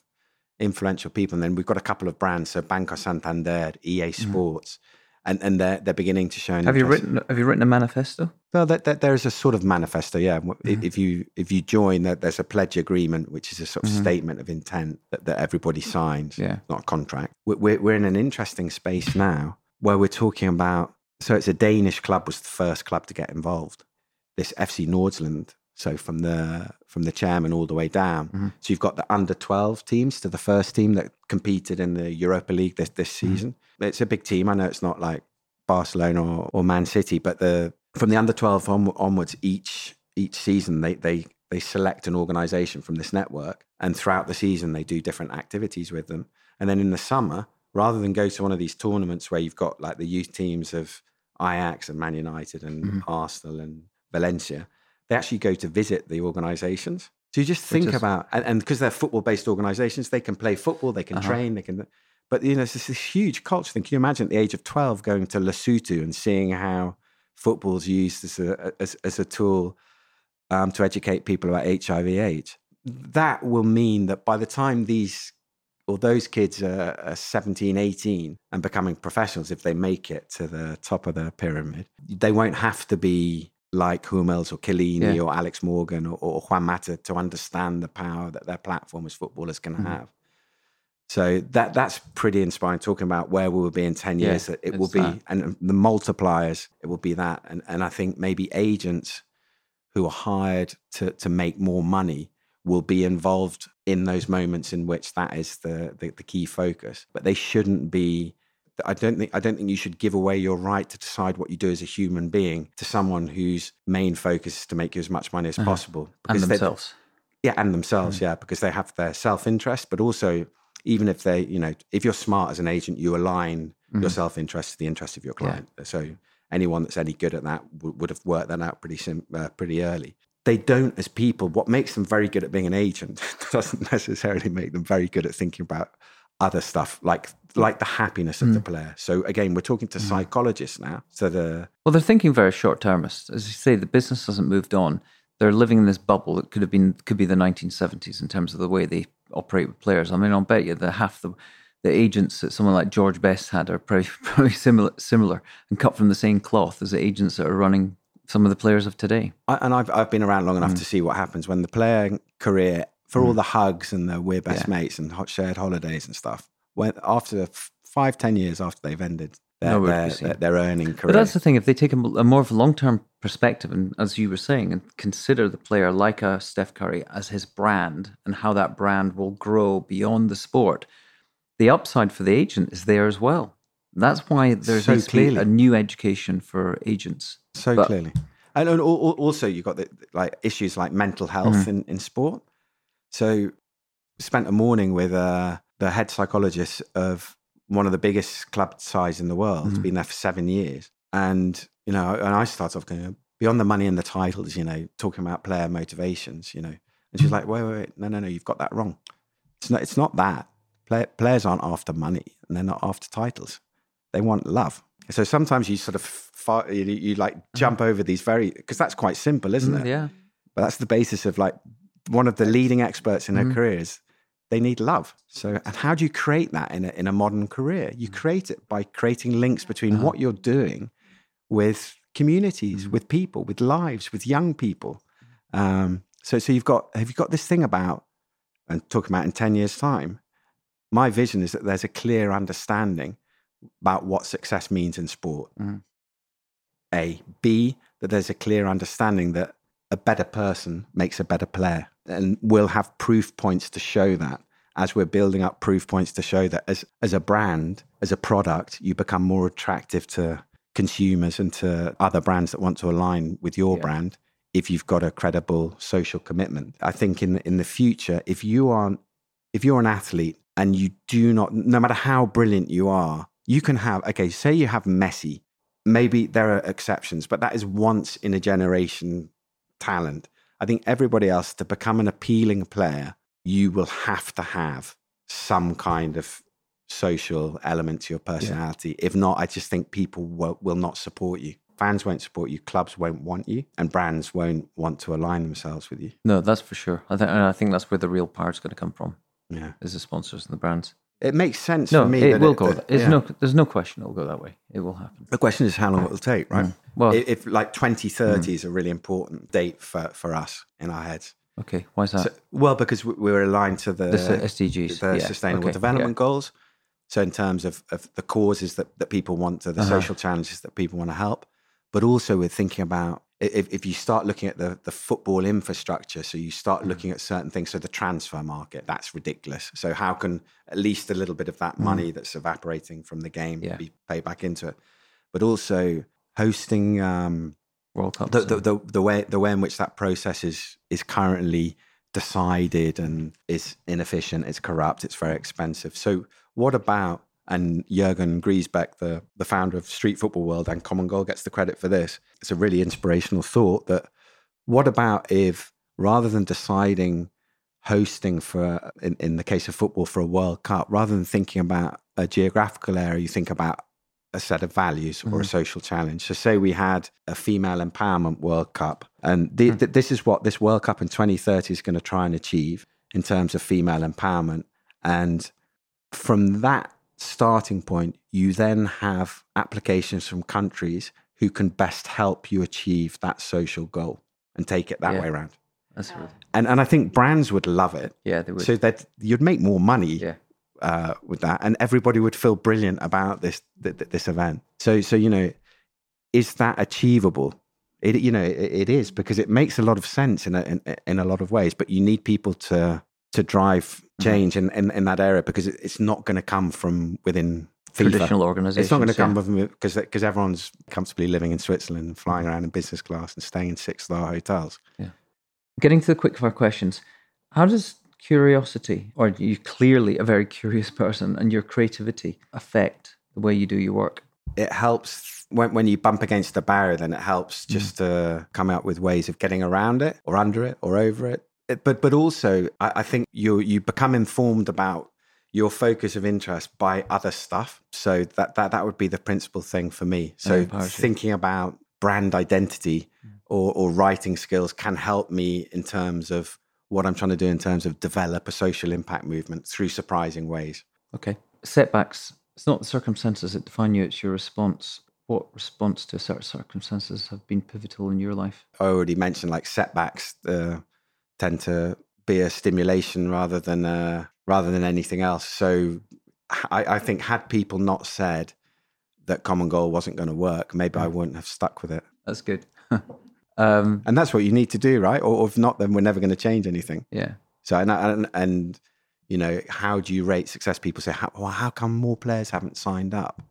influential people, and then we've got a couple of brands, so Banco Santander, EA mm. Sports. Mm. And, and they're they're beginning to show. Have you written Have you written a manifesto? Well, that, that, there is a sort of manifesto. Yeah, mm. if you if you join, that there's a pledge agreement, which is a sort of mm-hmm. statement of intent that, that everybody signs. Yeah, not a contract. We're we're in an interesting space now where we're talking about. So it's a Danish club was the first club to get involved, this FC Nordsjælland. So from the from the chairman all the way down. Mm-hmm. So you've got the under twelve teams to the first team that competed in the Europa League this this mm-hmm. season. Mm-hmm. It's a big team. I know it's not like Barcelona or, or Man City, but the from the under twelve on, onwards, each each season they they they select an organization from this network, and throughout the season they do different activities with them. And then in the summer, rather than go to one of these tournaments where you've got like the youth teams of Ajax and Man United and mm-hmm. Arsenal and Valencia, they actually go to visit the organizations. So you just think about, and because they're football based organizations, they can play football, they can uh-huh. train, they can. But you know, it's this huge culture thing. Can you imagine at the age of twelve going to Lesotho and seeing how football's used as a as, as a tool um, to educate people about HIV/AIDS? That will mean that by the time these or those kids are, are 17, 18 and becoming professionals, if they make it to the top of the pyramid, they won't have to be like Hummels or Chiellini Yeah. or Alex Morgan or, or Juan Mata to understand the power that their platform as footballers can Mhm. have. So that that's pretty inspiring. Talking about where we will be in ten years, that it will be, that. and the multipliers, it will be that. And and I think maybe agents who are hired to to make more money will be involved in those moments in which that is the the, the key focus. But they shouldn't be. I don't think I don't think you should give away your right to decide what you do as a human being to someone whose main focus is to make you as much money as Uh-huh. possible. and they- themselves. yeah, and themselves, yeah, because they have their self interest, but also even if they, you know, if you're smart as an agent, you align your Mhm. self interest to the interest of your Yeah. client. So anyone that's any good at that w- would have worked that out pretty sim- uh, pretty early. They don't, as people, what makes them very good at being an agent doesn't necessarily make them very good at thinking about other stuff like like the happiness of the player. So again, we're talking to psychologists now. So the Well, they're thinking very short termist. As you say, the business hasn't moved on. They're living in this bubble that could have been could be the 1970s in terms of the way they operate with players. I mean, I'll bet you that half the the agents that someone like George Best had are probably, probably similar similar and cut from the same cloth as the agents that are running some of the players of today. I, and I've I've been around long enough Mm. to see what happens when the player career, for all the hugs and the we're best mates and hot shared holidays and stuff, when after five ten years after they've ended their to their, their, their earning career, But that's the thing. If they take a more of a long term perspective, and as you were saying, and consider the player like a Steph Curry as his brand and how that brand will grow beyond the sport, the upside for the agent is there as well. That's why there's So needs to be clearly. a new education for agents. so but- clearly. And, and al- al- also you've got the, like issues like mental health Mm-hmm. in, in sport. So spent a morning with uh, the head psychologist of one of the biggest club sides in the world, Mhm. been there for seven years. And, you know, and I started off going, beyond the money and the titles, you know, talking about player motivations, you know. And she's like, wait, wait, wait, no, no, no, you've got that wrong. It's not, it's not that. Play, players aren't after money and they're not after titles. They want love. So sometimes you sort of, fi- you, you like jump over these very, because that's quite simple, isn't Mm, it? Yeah. But that's the basis of like one of the leading experts in her Mhm. careers. They need love. So, and how do you create that in a, in a modern career? You create it by creating links between Uh-huh. what you're doing with communities, with people, with lives, with young people. Um, so, so you've got have you got this thing about and talking about in ten years' time? My vision is that there's a clear understanding about what success means in sport. Mhm. A, B, that there's a clear understanding that a better person makes a better player. And we'll have proof points to show that as we're building up proof points to show that as, as a brand, as a product, you become more attractive to consumers and to other brands that want to align with your Yeah. brand if you've got a credible social commitment. I think in in the future, if you aren't if you're an athlete and you do not no matter how brilliant you are, you can have okay, say you have Messi. Maybe there are exceptions, but that is once in a generation talent. I think everybody else to become an appealing player, you will have to have some kind of social element to your personality. If not, I just think people will, will not support you. Fans won't support you, clubs won't want you, and brands won't want to align themselves with you. No, that's for sure. I think, I think that's where the real power is going to come from, Yeah. is the sponsors and the brands. It makes sense No, for me. it will go. that- It's yeah. no, there's no question it'll go that way. It will happen. The question is how long it will take, right? Well, if, if like 2030 is a really important date for, for us in our heads. okay. Why is that? So, well, because we- we're aligned to the, The SDGs, the yeah, Sustainable okay, Development yeah. Goals. So, in terms of, of the causes that, that people want to, the Uh-huh. social challenges that people want to help, but also we're thinking about if, if you start looking at the, the football infrastructure, so you start Mm-hmm. looking at certain things, so the transfer market, that's ridiculous. So, how can at least a little bit of that Mm. money that's evaporating from the game Yeah. be paid back into it? But also hosting um, World Cup. the, the, the, the way the way in which that process is is currently decided and is inefficient, it's corrupt, it's very expensive. So what about and Jurgen Griesbeck, the, the founder of Street Football World and Common Goal, gets the credit for this. It's a really inspirational thought that what about if rather than deciding hosting for in, in the case of football for a World Cup, rather than thinking about a geographical area, you think about a set of values or a mm-hmm. social challenge. So, say we had a female empowerment World Cup, and the, mm-hmm. th- this is what this World Cup in 2030 is going to try and achieve in terms of female empowerment. And from that starting point, you then have applications from countries who can best help you achieve that social goal and take it that Yeah. way around. That's really, And and I think brands would love it. yeah, they would. So that you'd make more money yeah. uh, with that, and everybody would feel brilliant about this th- th- this event. So so you know, is that achievable? It you know it, it is because it makes a lot of sense in a in, in a lot of ways, but you need people to to drive change in, in, in that area because it's not going to come from within FIFA. Traditional organizations. It's not going to come yeah. from because because everyone's comfortably living in Switzerland and flying around in business class and staying in six star hotels. Yeah. Getting to the quickfire questions, how does curiosity, or you clearly a very curious person, and your creativity affect the way you do your work? it helps when, when you bump against the barrier then it helps mm. just to come out with ways of getting around it or under it or over It- but but also I, I think you you become informed about your focus of interest by other stuff so that that, that would be the principal thing for me so thinking about brand identity or, or writing skills can help me in terms of what i'm trying to do in terms of develop a social impact movement through surprising ways Okay. Setbacks. It's not the circumstances that define you, it's your response. What response to certain circumstances have been pivotal in your life? I already mentioned, like setbacks uh, tend to be a stimulation rather than uh, rather than anything else. So I, I think had people not said that common goal wasn't going to work, maybe I wouldn't have stuck with it. That's good. um, And that's what you need to do, right? Or if not, then we're never going to change anything. yeah. So and and, and you know, how do you rate success? People say, how, well, how come more players haven't signed up?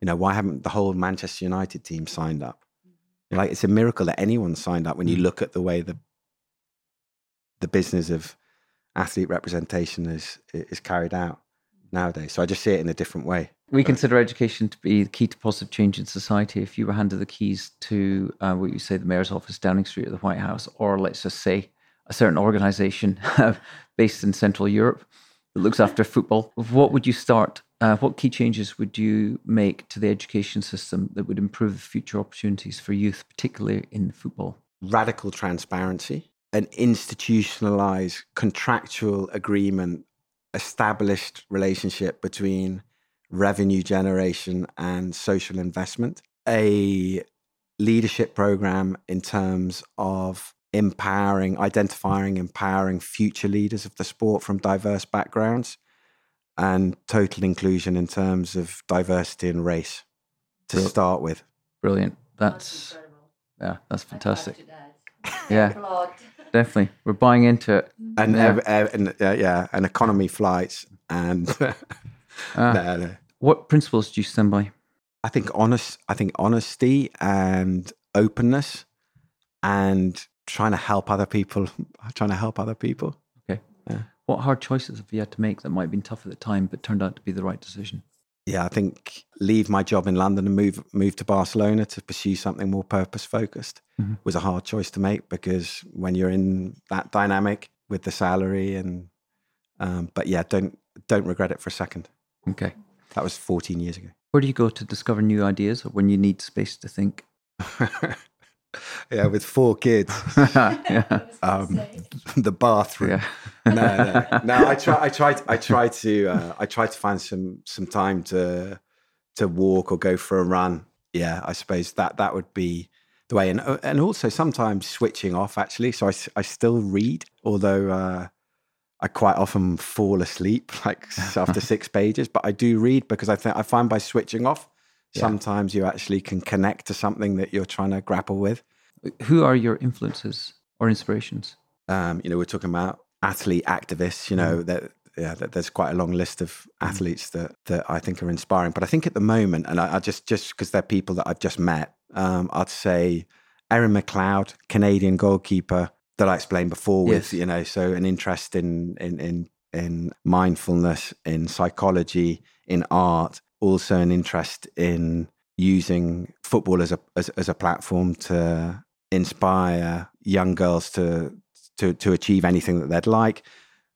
You know, why haven't the whole Manchester United team signed up? Like it's a miracle that anyone signed up when you look at the way the the business of athlete representation is is carried out nowadays. So I just see it in a different way. We consider education to be the key to positive change in society. If you were handed the keys to uh, what you say, the mayor's office, Downing Street, or the White House, or let's just say a certain organization based in Central Europe that looks after football, what would you start? Uh, what key changes would you make to the education system that would improve the future opportunities for youth, particularly in football? Radical transparency, an institutionalized contractual agreement, established relationship between revenue generation and social investment, a leadership program in terms of empowering, identifying, empowering future leaders of the sport from diverse backgrounds, and total inclusion in terms of diversity and race to Bro- start with. Brilliant. That's yeah, that's fantastic. Yeah, Applaud. Definitely. We're buying into it. And, Yeah. ev- ev- and uh, yeah, and economy flights and Ah. no, no. What principles do you stand by? I think honest. I think honesty and openness, and trying to help other people. Trying to help other people. Okay. Yeah. What hard choices have you had to make that might have been tough at the time, but turned out to be the right decision? Yeah, I think leave my job in London and move move to Barcelona to pursue something more purpose focused Mhm. was a hard choice to make because when you're in that dynamic with the salary and, um, but yeah, don't don't regret it for a second. Okay. That was 14 years ago. Where do you go to discover new ideas or when you need space to think? yeah, with four kids, yeah. um, the bathroom. Yeah. no, no, no. I try. I try. I try to. Uh, I try to find some some time to to walk or go for a run. Yeah, I suppose that that would be the way. And uh, and also sometimes switching off. Actually, so I I still read, although uh, I quite often fall asleep like after six pages. But I do read because I think I find by switching off, Yeah. sometimes you actually can connect to something that you're trying to grapple with. Who are your influences or inspirations? um, you know, we're talking about athlete activists, you know, that yeah, that there's quite a long list of athletes that that I think are inspiring. But I think at the moment, and I, I just just because they're people that I've just met, um, I'd say Erin McLeod, Canadian goalkeeper that I explained before, with Yes. you know, so an interest in in in in mindfulness, in psychology, in art, also an interest in using football as a as, as a platform to inspire young girls to to to achieve anything that they'd like,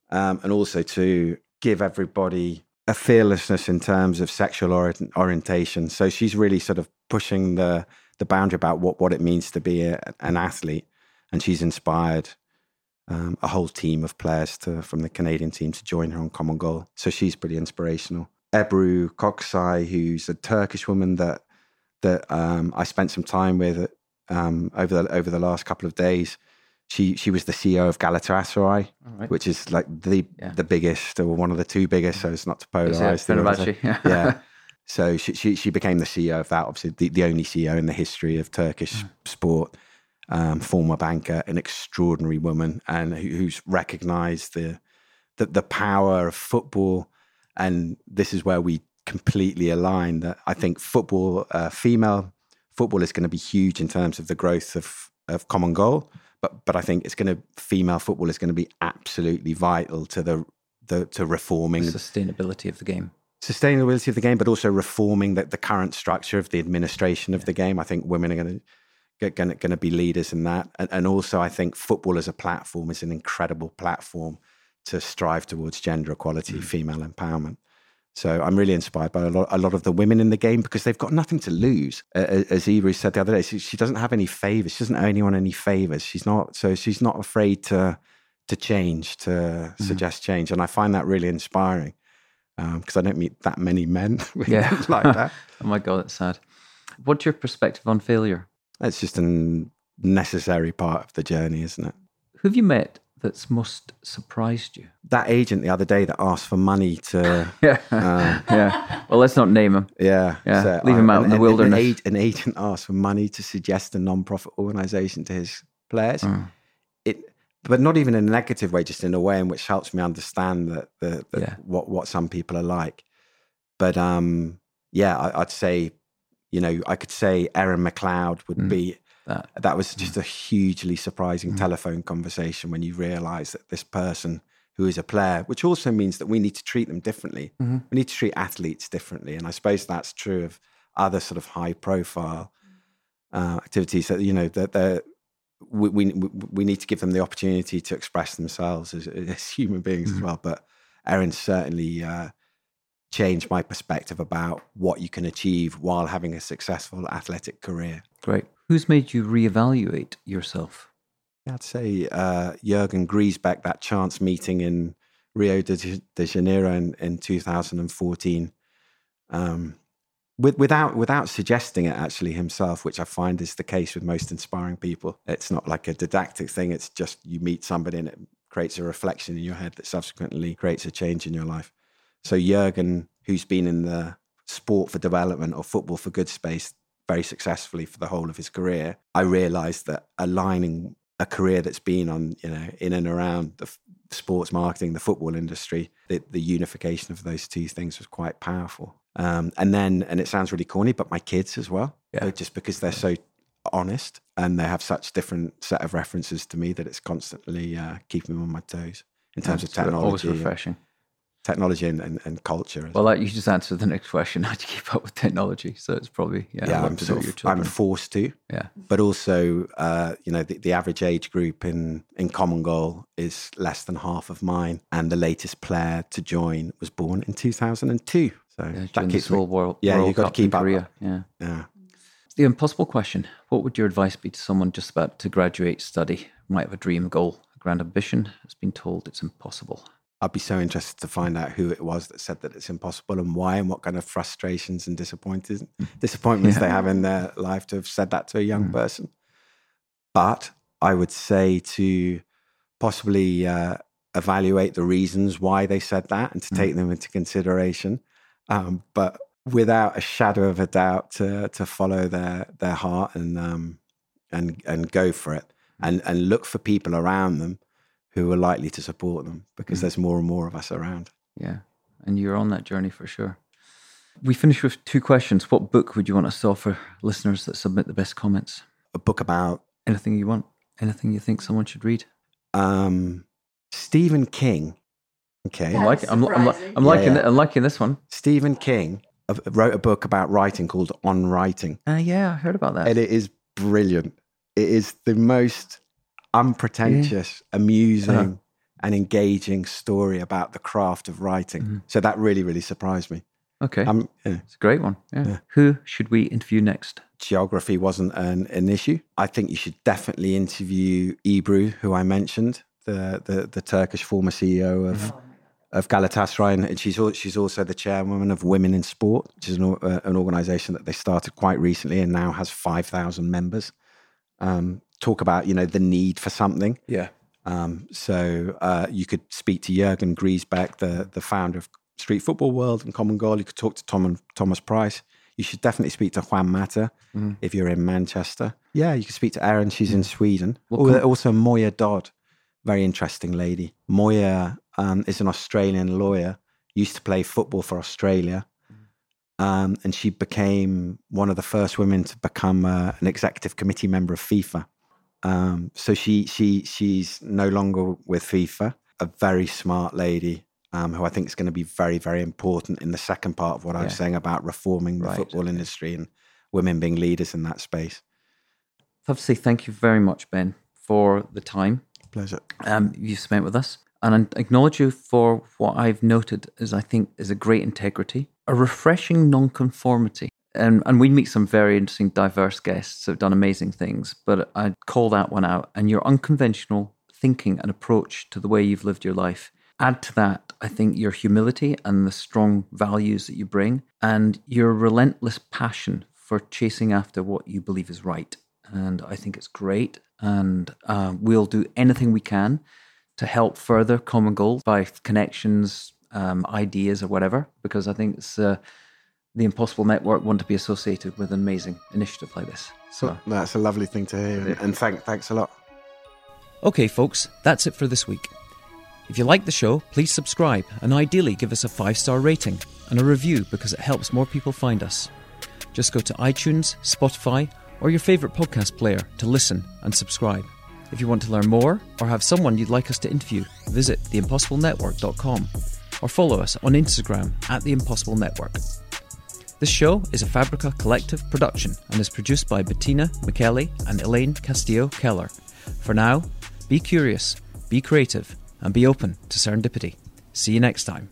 um, and also to give everybody a fearlessness in terms of sexual ori- orientation. So she's really sort of pushing the the boundary about what what it means to be a, an athlete, and she's inspired um, a whole team of players to from the Canadian team to join her on Common Goal. So she's pretty inspirational. Ebru Köksal, who's a Turkish woman that that um, I spent some time with um, over the over the last couple of days. She she was the CEO of Galatasaray, right. which is like the Yeah. the biggest or one of the two biggest. So it's not to polarize. Fenerbahce? side. yeah. So she, she she became the CEO of that. Obviously, the, the only CEO in the history of Turkish sport. Um, former banker, an extraordinary woman, and who, who's recognised the, the the power of football. And this is where we completely align. That I think football, uh, female football, is going to be huge in terms of the growth of of common goal. But but I think it's going to female football is going to be absolutely vital to the the to reforming the Sustainability of the game. sustainability of the game, but also reforming the, the current structure of the administration of the game. I think women are going to going to, going to be leaders in that, and, and also I think football as a platform is an incredible platform to strive towards gender equality, female empowerment. So I'm really inspired by a lot, a lot of the women in the game because they've got nothing to lose. Uh, as Eva said the other day, she, she doesn't have any favors. She doesn't owe anyone any favors. She's not so she's not afraid to to change, to suggest change, and I find that really inspiring because I don't meet that many men Yeah. like that. Oh my God, that's sad. What's your perspective on failure? It's just a necessary part of the journey, isn't it? Who have you met that's most surprised you? That agent the other day that asked for money to, Yeah. uh, yeah. Well, let's not name him. yeah, Yeah, leave him out in the wilderness. An, ag- an agent asked for money to suggest a non-profit organisation to his players. Mm. It, but not even in a negative way, just in a way in which helps me understand that the, the Yeah. what what some people are like. But um, yeah, I, I'd say, you know, I could say Erin McLeod would Mm. be That. that was just a hugely surprising Mm. telephone conversation when you realize that this person who is a player, which also means that we need to treat them differently. Mhm. We need to treat athletes differently. And I suppose that's true of other sort of high profile uh, activities that, you know, that they're, we, we, we need to give them the opportunity to express themselves as, as human beings as Mhm. well. But Erin certainly uh, changed my perspective about what you can achieve while having a successful athletic career. Great. Who's made you reevaluate yourself? I'd say uh, Jurgen Griesbeck, that chance meeting in Rio de, de Janeiro in, in 2014, um, with, without without suggesting it actually himself, which I find is the case with most inspiring people. It's not like a didactic thing; it's just you meet somebody and it creates a reflection in your head that subsequently creates a change in your life. So Jurgen, who's been in the sport for development or football for good space very successfully for the whole of his career, I realized that aligning a career that's been on, you know, in and around the f- sports marketing, the football industry, the, the unification of those two things was quite powerful. Um, and then, and it sounds really corny, but my kids as well, Yeah. Just because they're so honest and they have such different set of references to me that it's constantly uh, keeping me on my toes in terms of It's Always technology, refreshing. Technology and, and, and culture. Well, like, you just answered the next question. How do you keep up with technology? So it's probably, yeah, yeah, I'm sort of, I'm forced to. Yeah. But also, uh, you know, the, the average age group in in Common Goal is less than half of mine, and the latest player to join was born in 2002. So Yeah, that keeps whole world, Yeah, World you've got to keep up. Korea. Yeah. Yeah. The impossible question. What would your advice be to someone just about to graduate, study, might have a dream, goal, a grand ambition, has been told it's impossible? I'd be so interested to find out who it was that said that it's impossible and why, and what kind of frustrations and disappointed disappointments they have in their life to have said that to a young Mm. person. But I would say to possibly uh, evaluate the reasons why they said that and to Mm. take them into consideration, um, but without a shadow of a doubt to to follow their their heart and um, and and go for it and and look for people around them who are likely to support them because Mm. there's more and more of us around. Yeah. And you're on that journey for sure. We finish with two questions. What book would you want us to offer listeners that submit the best comments? A book about Anything you want? Anything you think someone should read? um, Stephen King. Okay, I'm, That's like, I'm, I'm. I'm Yeah, liking yeah. it. I'm liking this one. Stephen King uh, wrote a book about writing called On Writing, Uh, yeah, I heard about that. and it is brilliant. It is the most unpretentious, amusing, Uh-huh. and engaging story about the craft of writing. Mm-hmm. So that really, really surprised me. Okay. Um, yeah, it's a great one. Yeah. Who should we interview next? geography wasn't an, an issue. I think you should definitely interview Ebru, who I mentioned, the the, the Turkish former CEO of. Of Galatasaray, and she's she's also the chairwoman of Women in Sport, which is an, uh, an organisation that they started quite recently and now has five thousand members. Um, talk about you know the need for something. Yeah. Um, so uh, you could speak to Jurgen Griesbeck, the the founder of Street Football World and Common Goal. You could talk to Tom and Thomas Preiss. You should definitely speak to Juan Mata if you're in Manchester. Yeah, you could speak to Erin. She's in Sweden. Well, Al- also, Moya Dodd, very interesting lady. Moya um, is an Australian lawyer. Used to play football for Australia. Um, and she became one of the first women to become uh, an executive committee member of FIFA. Um, so she she she's no longer with FIFA. A very smart lady um, who I think is going to be very very important in the second part of what I was saying about reforming the Right, football industry and women being leaders in that space. I have to say thank you very much, Ben, for the time Pleasure. um, you spent with us. And I acknowledge you for what I've noted as I think is a great integrity, a refreshing nonconformity. And, and we meet some very interesting, diverse guests who've done amazing things, but I'd call that one out. And your unconventional thinking and approach to the way you've lived your life. Add to that, I think, your humility and the strong values that you bring, and your relentless passion for chasing after what you believe is right. And I think it's great. And uh, we'll do anything we can to help further common goals by connections, um, ideas, or whatever, because I think it's uh, the Impossible Network want to be associated with an amazing initiative like this. So, That's a lovely thing to hear, and, and thank thanks a lot. okay, folks, that's it for this week. If you like the show, please subscribe and ideally give us a five star rating and a review because it helps more people find us. Just go to iTunes, Spotify, or your favourite podcast player to listen and subscribe. If you want to learn more or have someone you'd like us to interview, visit theimpossiblenetwork.com or follow us on Instagram at The Impossible Network. This show is a Fabrica Collective production and is produced by Bettina McKelly and Elaine Castillo Keller. For now, be curious, be creative, and be open to serendipity. See you next time.